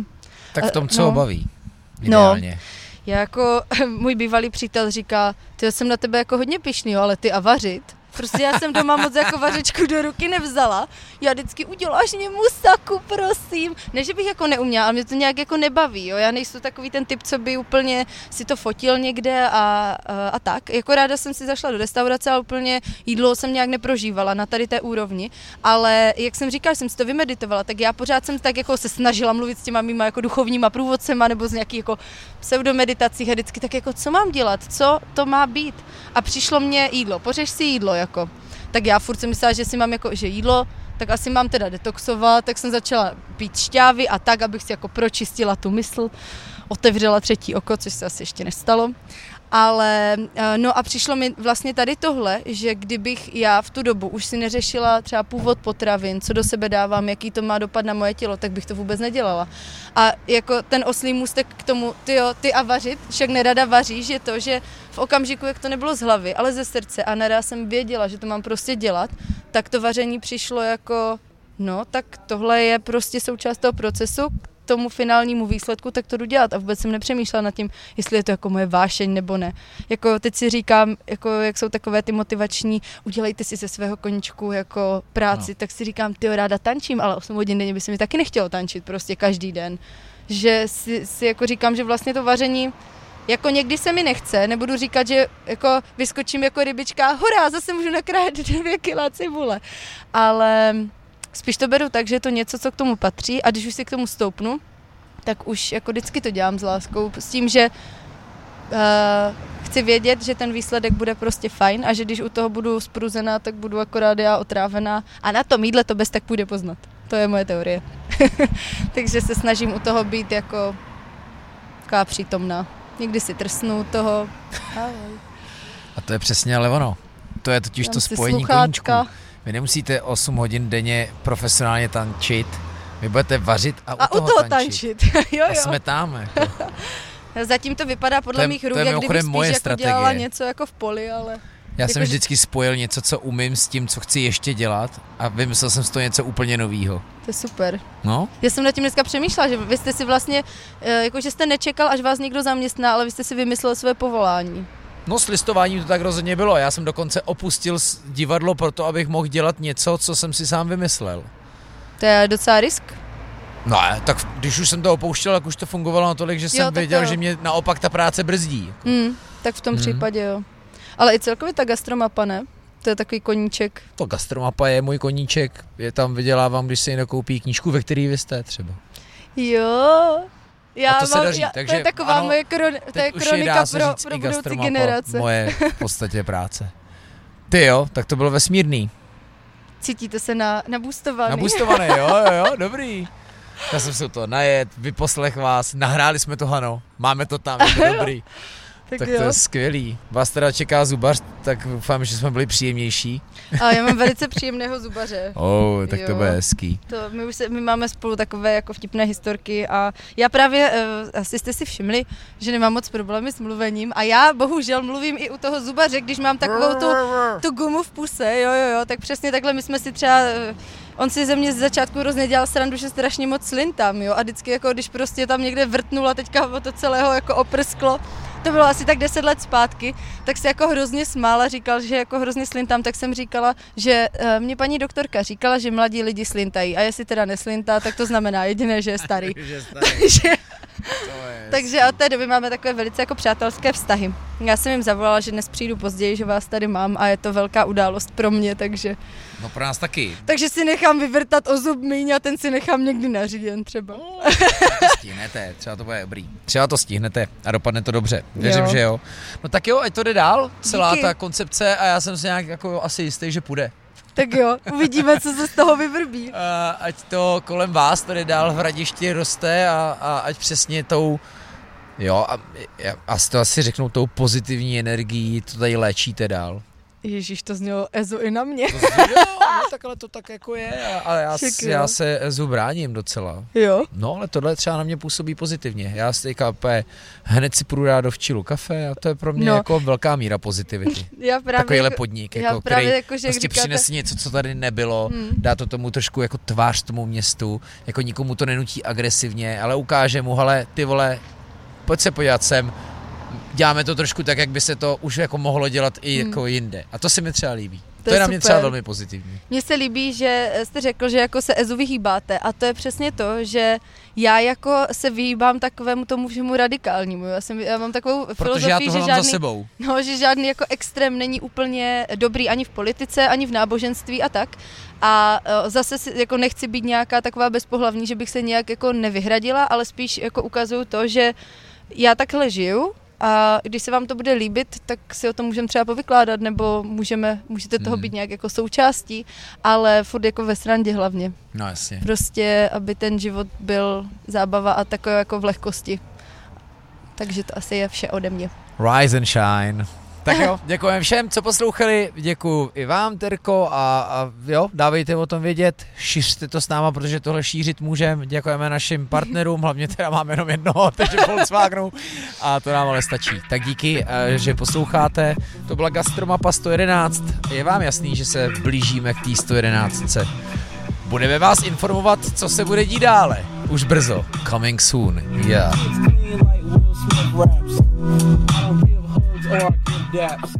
Tak v tom, co no. ho baví. No. Ideálně. No, já jako můj bývalý přítel říká, ty jsem na tebe jako hodně pišný, ale ty a vařit, Prostě já jsem doma moc jako vařečku do ruky nevzala. Já vždycky uděláš mě musaku, prosím. Ne, že bych jako neuměla, ale mě to nějak jako nebaví. Jo? Já nejsem takový ten typ, co by úplně si to fotil někde a, a, a tak. Jako ráda jsem si zašla do restaurace a úplně jídlo jsem nějak neprožívala na tady té úrovni. Ale jak jsem říkala, jsem si to vymeditovala, tak já pořád jsem tak jako se snažila mluvit s těma mýma jako duchovníma průvodcema nebo z nějakých jako pseudomeditacích a vždycky tak jako co mám dělat, co to má být. A přišlo mě jídlo, pořeš si jídlo, jako. Tak já furt jsem myslela, že si mám jako, že jídlo, tak asi mám teda detoxovat, tak jsem začala pít šťávy a tak, abych si jako pročistila tu mysl, otevřela třetí oko, což se asi ještě nestalo. Ale eh, no a přišlo mi vlastně tady tohle, že kdybych já v tu dobu už si neřešila třeba původ potravin, co do sebe dávám, jaký to má dopad na moje tělo, tak bych to vůbec nedělala. A jako ten oslý můstek k tomu, ty jo, ty a vařit, však nerada vaříš, je to, že v okamžiku, jak to nebylo z hlavy, ale ze srdce a nerada jsem věděla, že to mám prostě dělat, tak to vaření přišlo jako No, tak tohle je prostě součást toho procesu, tomu finálnímu výsledku, tak to jdu dělat. A vůbec jsem nepřemýšlela nad tím, jestli je to jako moje vášeň nebo ne. Jako teď si říkám, jako jak jsou takové ty motivační, udělejte si ze svého koničku jako práci, no. tak si říkám, ty ráda tančím, ale 8 hodin denně by se mi taky nechtělo tančit prostě každý den. Že si, si jako říkám, že vlastně to vaření jako někdy se mi nechce, nebudu říkat, že jako vyskočím jako rybička, hurá, zase můžu nakrájet dvě kila cibule, ale Spíš to beru tak, že je to něco, co k tomu patří a když už si k tomu stoupnu, tak už jako vždycky to dělám s láskou, s tím, že uh, chci vědět, že ten výsledek bude prostě fajn a že když u toho budu spruzená, tak budu akorát já otrávená a na tom jídle to bez tak půjde poznat. To je moje teorie. Takže se snažím u toho být jako taková přítomná. Někdy si trsnu toho. A to je přesně ale ono. To je totiž Dám to spojení koníčku. Vy nemusíte 8 hodin denně profesionálně tančit, vy budete vařit a, a u toho, u toho tančit. tančit. jo, jo. A jsme tam. Jako. Zatím to vypadá podle To je- mých ruk, jak kdyby spíš moje jako strategie. dělala něco jako v poli, ale... Já jsem Jakože- vždycky spojil něco, co umím s tím, co chci ještě dělat a vymyslel jsem z toho něco úplně novýho. To je super. No, Já jsem nad tím dneska přemýšlela, že vy jste si vlastně, eh, jako že jste nečekal, až vás někdo zaměstná, ale vy jste si vymyslel své povolání. No s listováním to tak rozhodně bylo. Já jsem dokonce opustil divadlo proto, abych mohl dělat něco, co jsem si sám vymyslel. To je docela risk. No, tak když už jsem to opouštěl, tak už to fungovalo natolik, že jsem tak věděl, jo. že mě naopak ta práce brzdí. Hmm, tak v tom Mhm. případě jo. Ale i celkově ta gastromapa, ne? To je takový koníček. To gastromapa je můj koníček, je tam vydělávám, když si někdo koupí knížku, ve které vy jste třeba. Jo. Já A to se mám, daří, já, to takže je taková ano, moje kron, to je je kronika se pro, pro budoucí generace. moje v podstatě práce. Ty jo, tak to bylo vesmírný. Cítíte se na, nabustovaný. Nabustované, jo, jo, jo, dobrý. Já jsem se to najet, vyposlech vás, nahráli jsme to, Hano, máme to tam, je to dobrý. Tak, Tak jo. to je skvělý. Vás teda čeká zubař, tak doufám, že jsme byli příjemnější. A já mám velice příjemného zubaře. Oh, tak to Jo. bude hezký. To, my, už se, my máme spolu takové jako vtipné historky a já právě, uh, asi jste si všimli, že nemám moc problémy s mluvením a já bohužel mluvím i u toho zubaře, když mám takovou tu, tu gumu v puse, jo, jo, jo, tak přesně takhle my jsme si třeba, eh, on si ze mě z začátku hrozně dělal srandu, že strašně moc slintám, jo, a vždycky jako když prostě tam někde vrtnul a teďka ho to celého jako oprsklo, to bylo asi tak 10 let zpátky, tak se jako hrozně smál a říkal, že jako hrozně slintám, tak jsem říkala, že uh, mě paní doktorka říkala, že mladí lidi slintají a jestli teda neslintá, tak to znamená jediné, že je starý. Takže, takže od té doby máme takové velice jako přátelské vztahy. Já jsem jim zavolala, že dnes přijdu později, že vás tady mám a je to velká událost pro mě, takže, No pro nás taky. takže si nechám vyvrtat o zub míň a ten si nechám někdy na říjen třeba. To stihnete, třeba to bude dobrý. Třeba to stihnete a dopadne to dobře. Věřím, Jo. že jo. No tak jo, ať to jde dál, celá Díky. ta koncepce a já jsem si nějak jako asi jistý, že půjde. Tak jo, uvidíme, co se z toho vyvrbí. A ať to kolem vás tady dál v hradišti roste a, a ať přesně tou Jo, a, a, a to asi řeknou tou pozitivní energií, to tady léčíte dál. Ježíš, to znělo Ezo i na mě. To z- jo, no, tak ale to tak jako je, a- ale já, jo. já se Ezu bráním docela. Jo, No, ale tohle třeba na mě působí pozitivně. Já si teďka hned si půjdu dát do včilu kafe a to je pro mě No. jako velká míra pozitivity. já právě... Takovýhle jako- podnik, já jako, právě který jako, že prostě říkáte- přinese něco, co tady nebylo, Hmm. dá to tomu trošku jako tvář tomu městu, jako nikomu to nenutí agresivně, ale ukáže mu, hele, ty vole, pojď se podívat sem, děláme to trošku tak, jak by se to už jako mohlo dělat i Hmm. jako jinde. A to se mi třeba líbí. To, To je je na mě třeba velmi pozitivní. Mně se líbí, že jste řekl, že jako se Ezu vyhýbáte a to je přesně to, že já jako se vyhýbám takovému tomu všemu radikálnímu. Já, jsem, já mám takovou Protože já filozofii, to že mám žádný, za sebou. No, že žádný jako extrém není úplně dobrý ani v politice, ani v náboženství a tak. A eh, zase jako nechci být nějaká taková bezpohlavní, že bych se nějak jako nevyhradila, ale spíš jako ukazuju to, že já takhle žiju a když se vám to bude líbit, tak si o tom můžeme třeba povykládat, nebo můžeme, můžete toho Hmm. být nějak jako součástí, ale furt jako ve srandě hlavně. No jasně. Prostě, aby ten život byl zábava a takové jako v lehkosti. Takže to asi je vše ode mě. Rise and shine. Tak jo, děkujeme všem, co poslouchali, děkuji i vám, Terko, a, a jo, dávejte o tom vědět, šiřte to s náma, protože tohle šířit můžeme, děkujeme našim partnerům, hlavně teda máme jenom jednoho, takže Volkswagenu, a to nám ale stačí. Tak díky, eh, že posloucháte, to byla Gastromapa 111, je vám jasný, že se blížíme k té 111. Budeme vás informovat, co se bude dít dále. Už brzo. Coming soon. Yeah. or depths.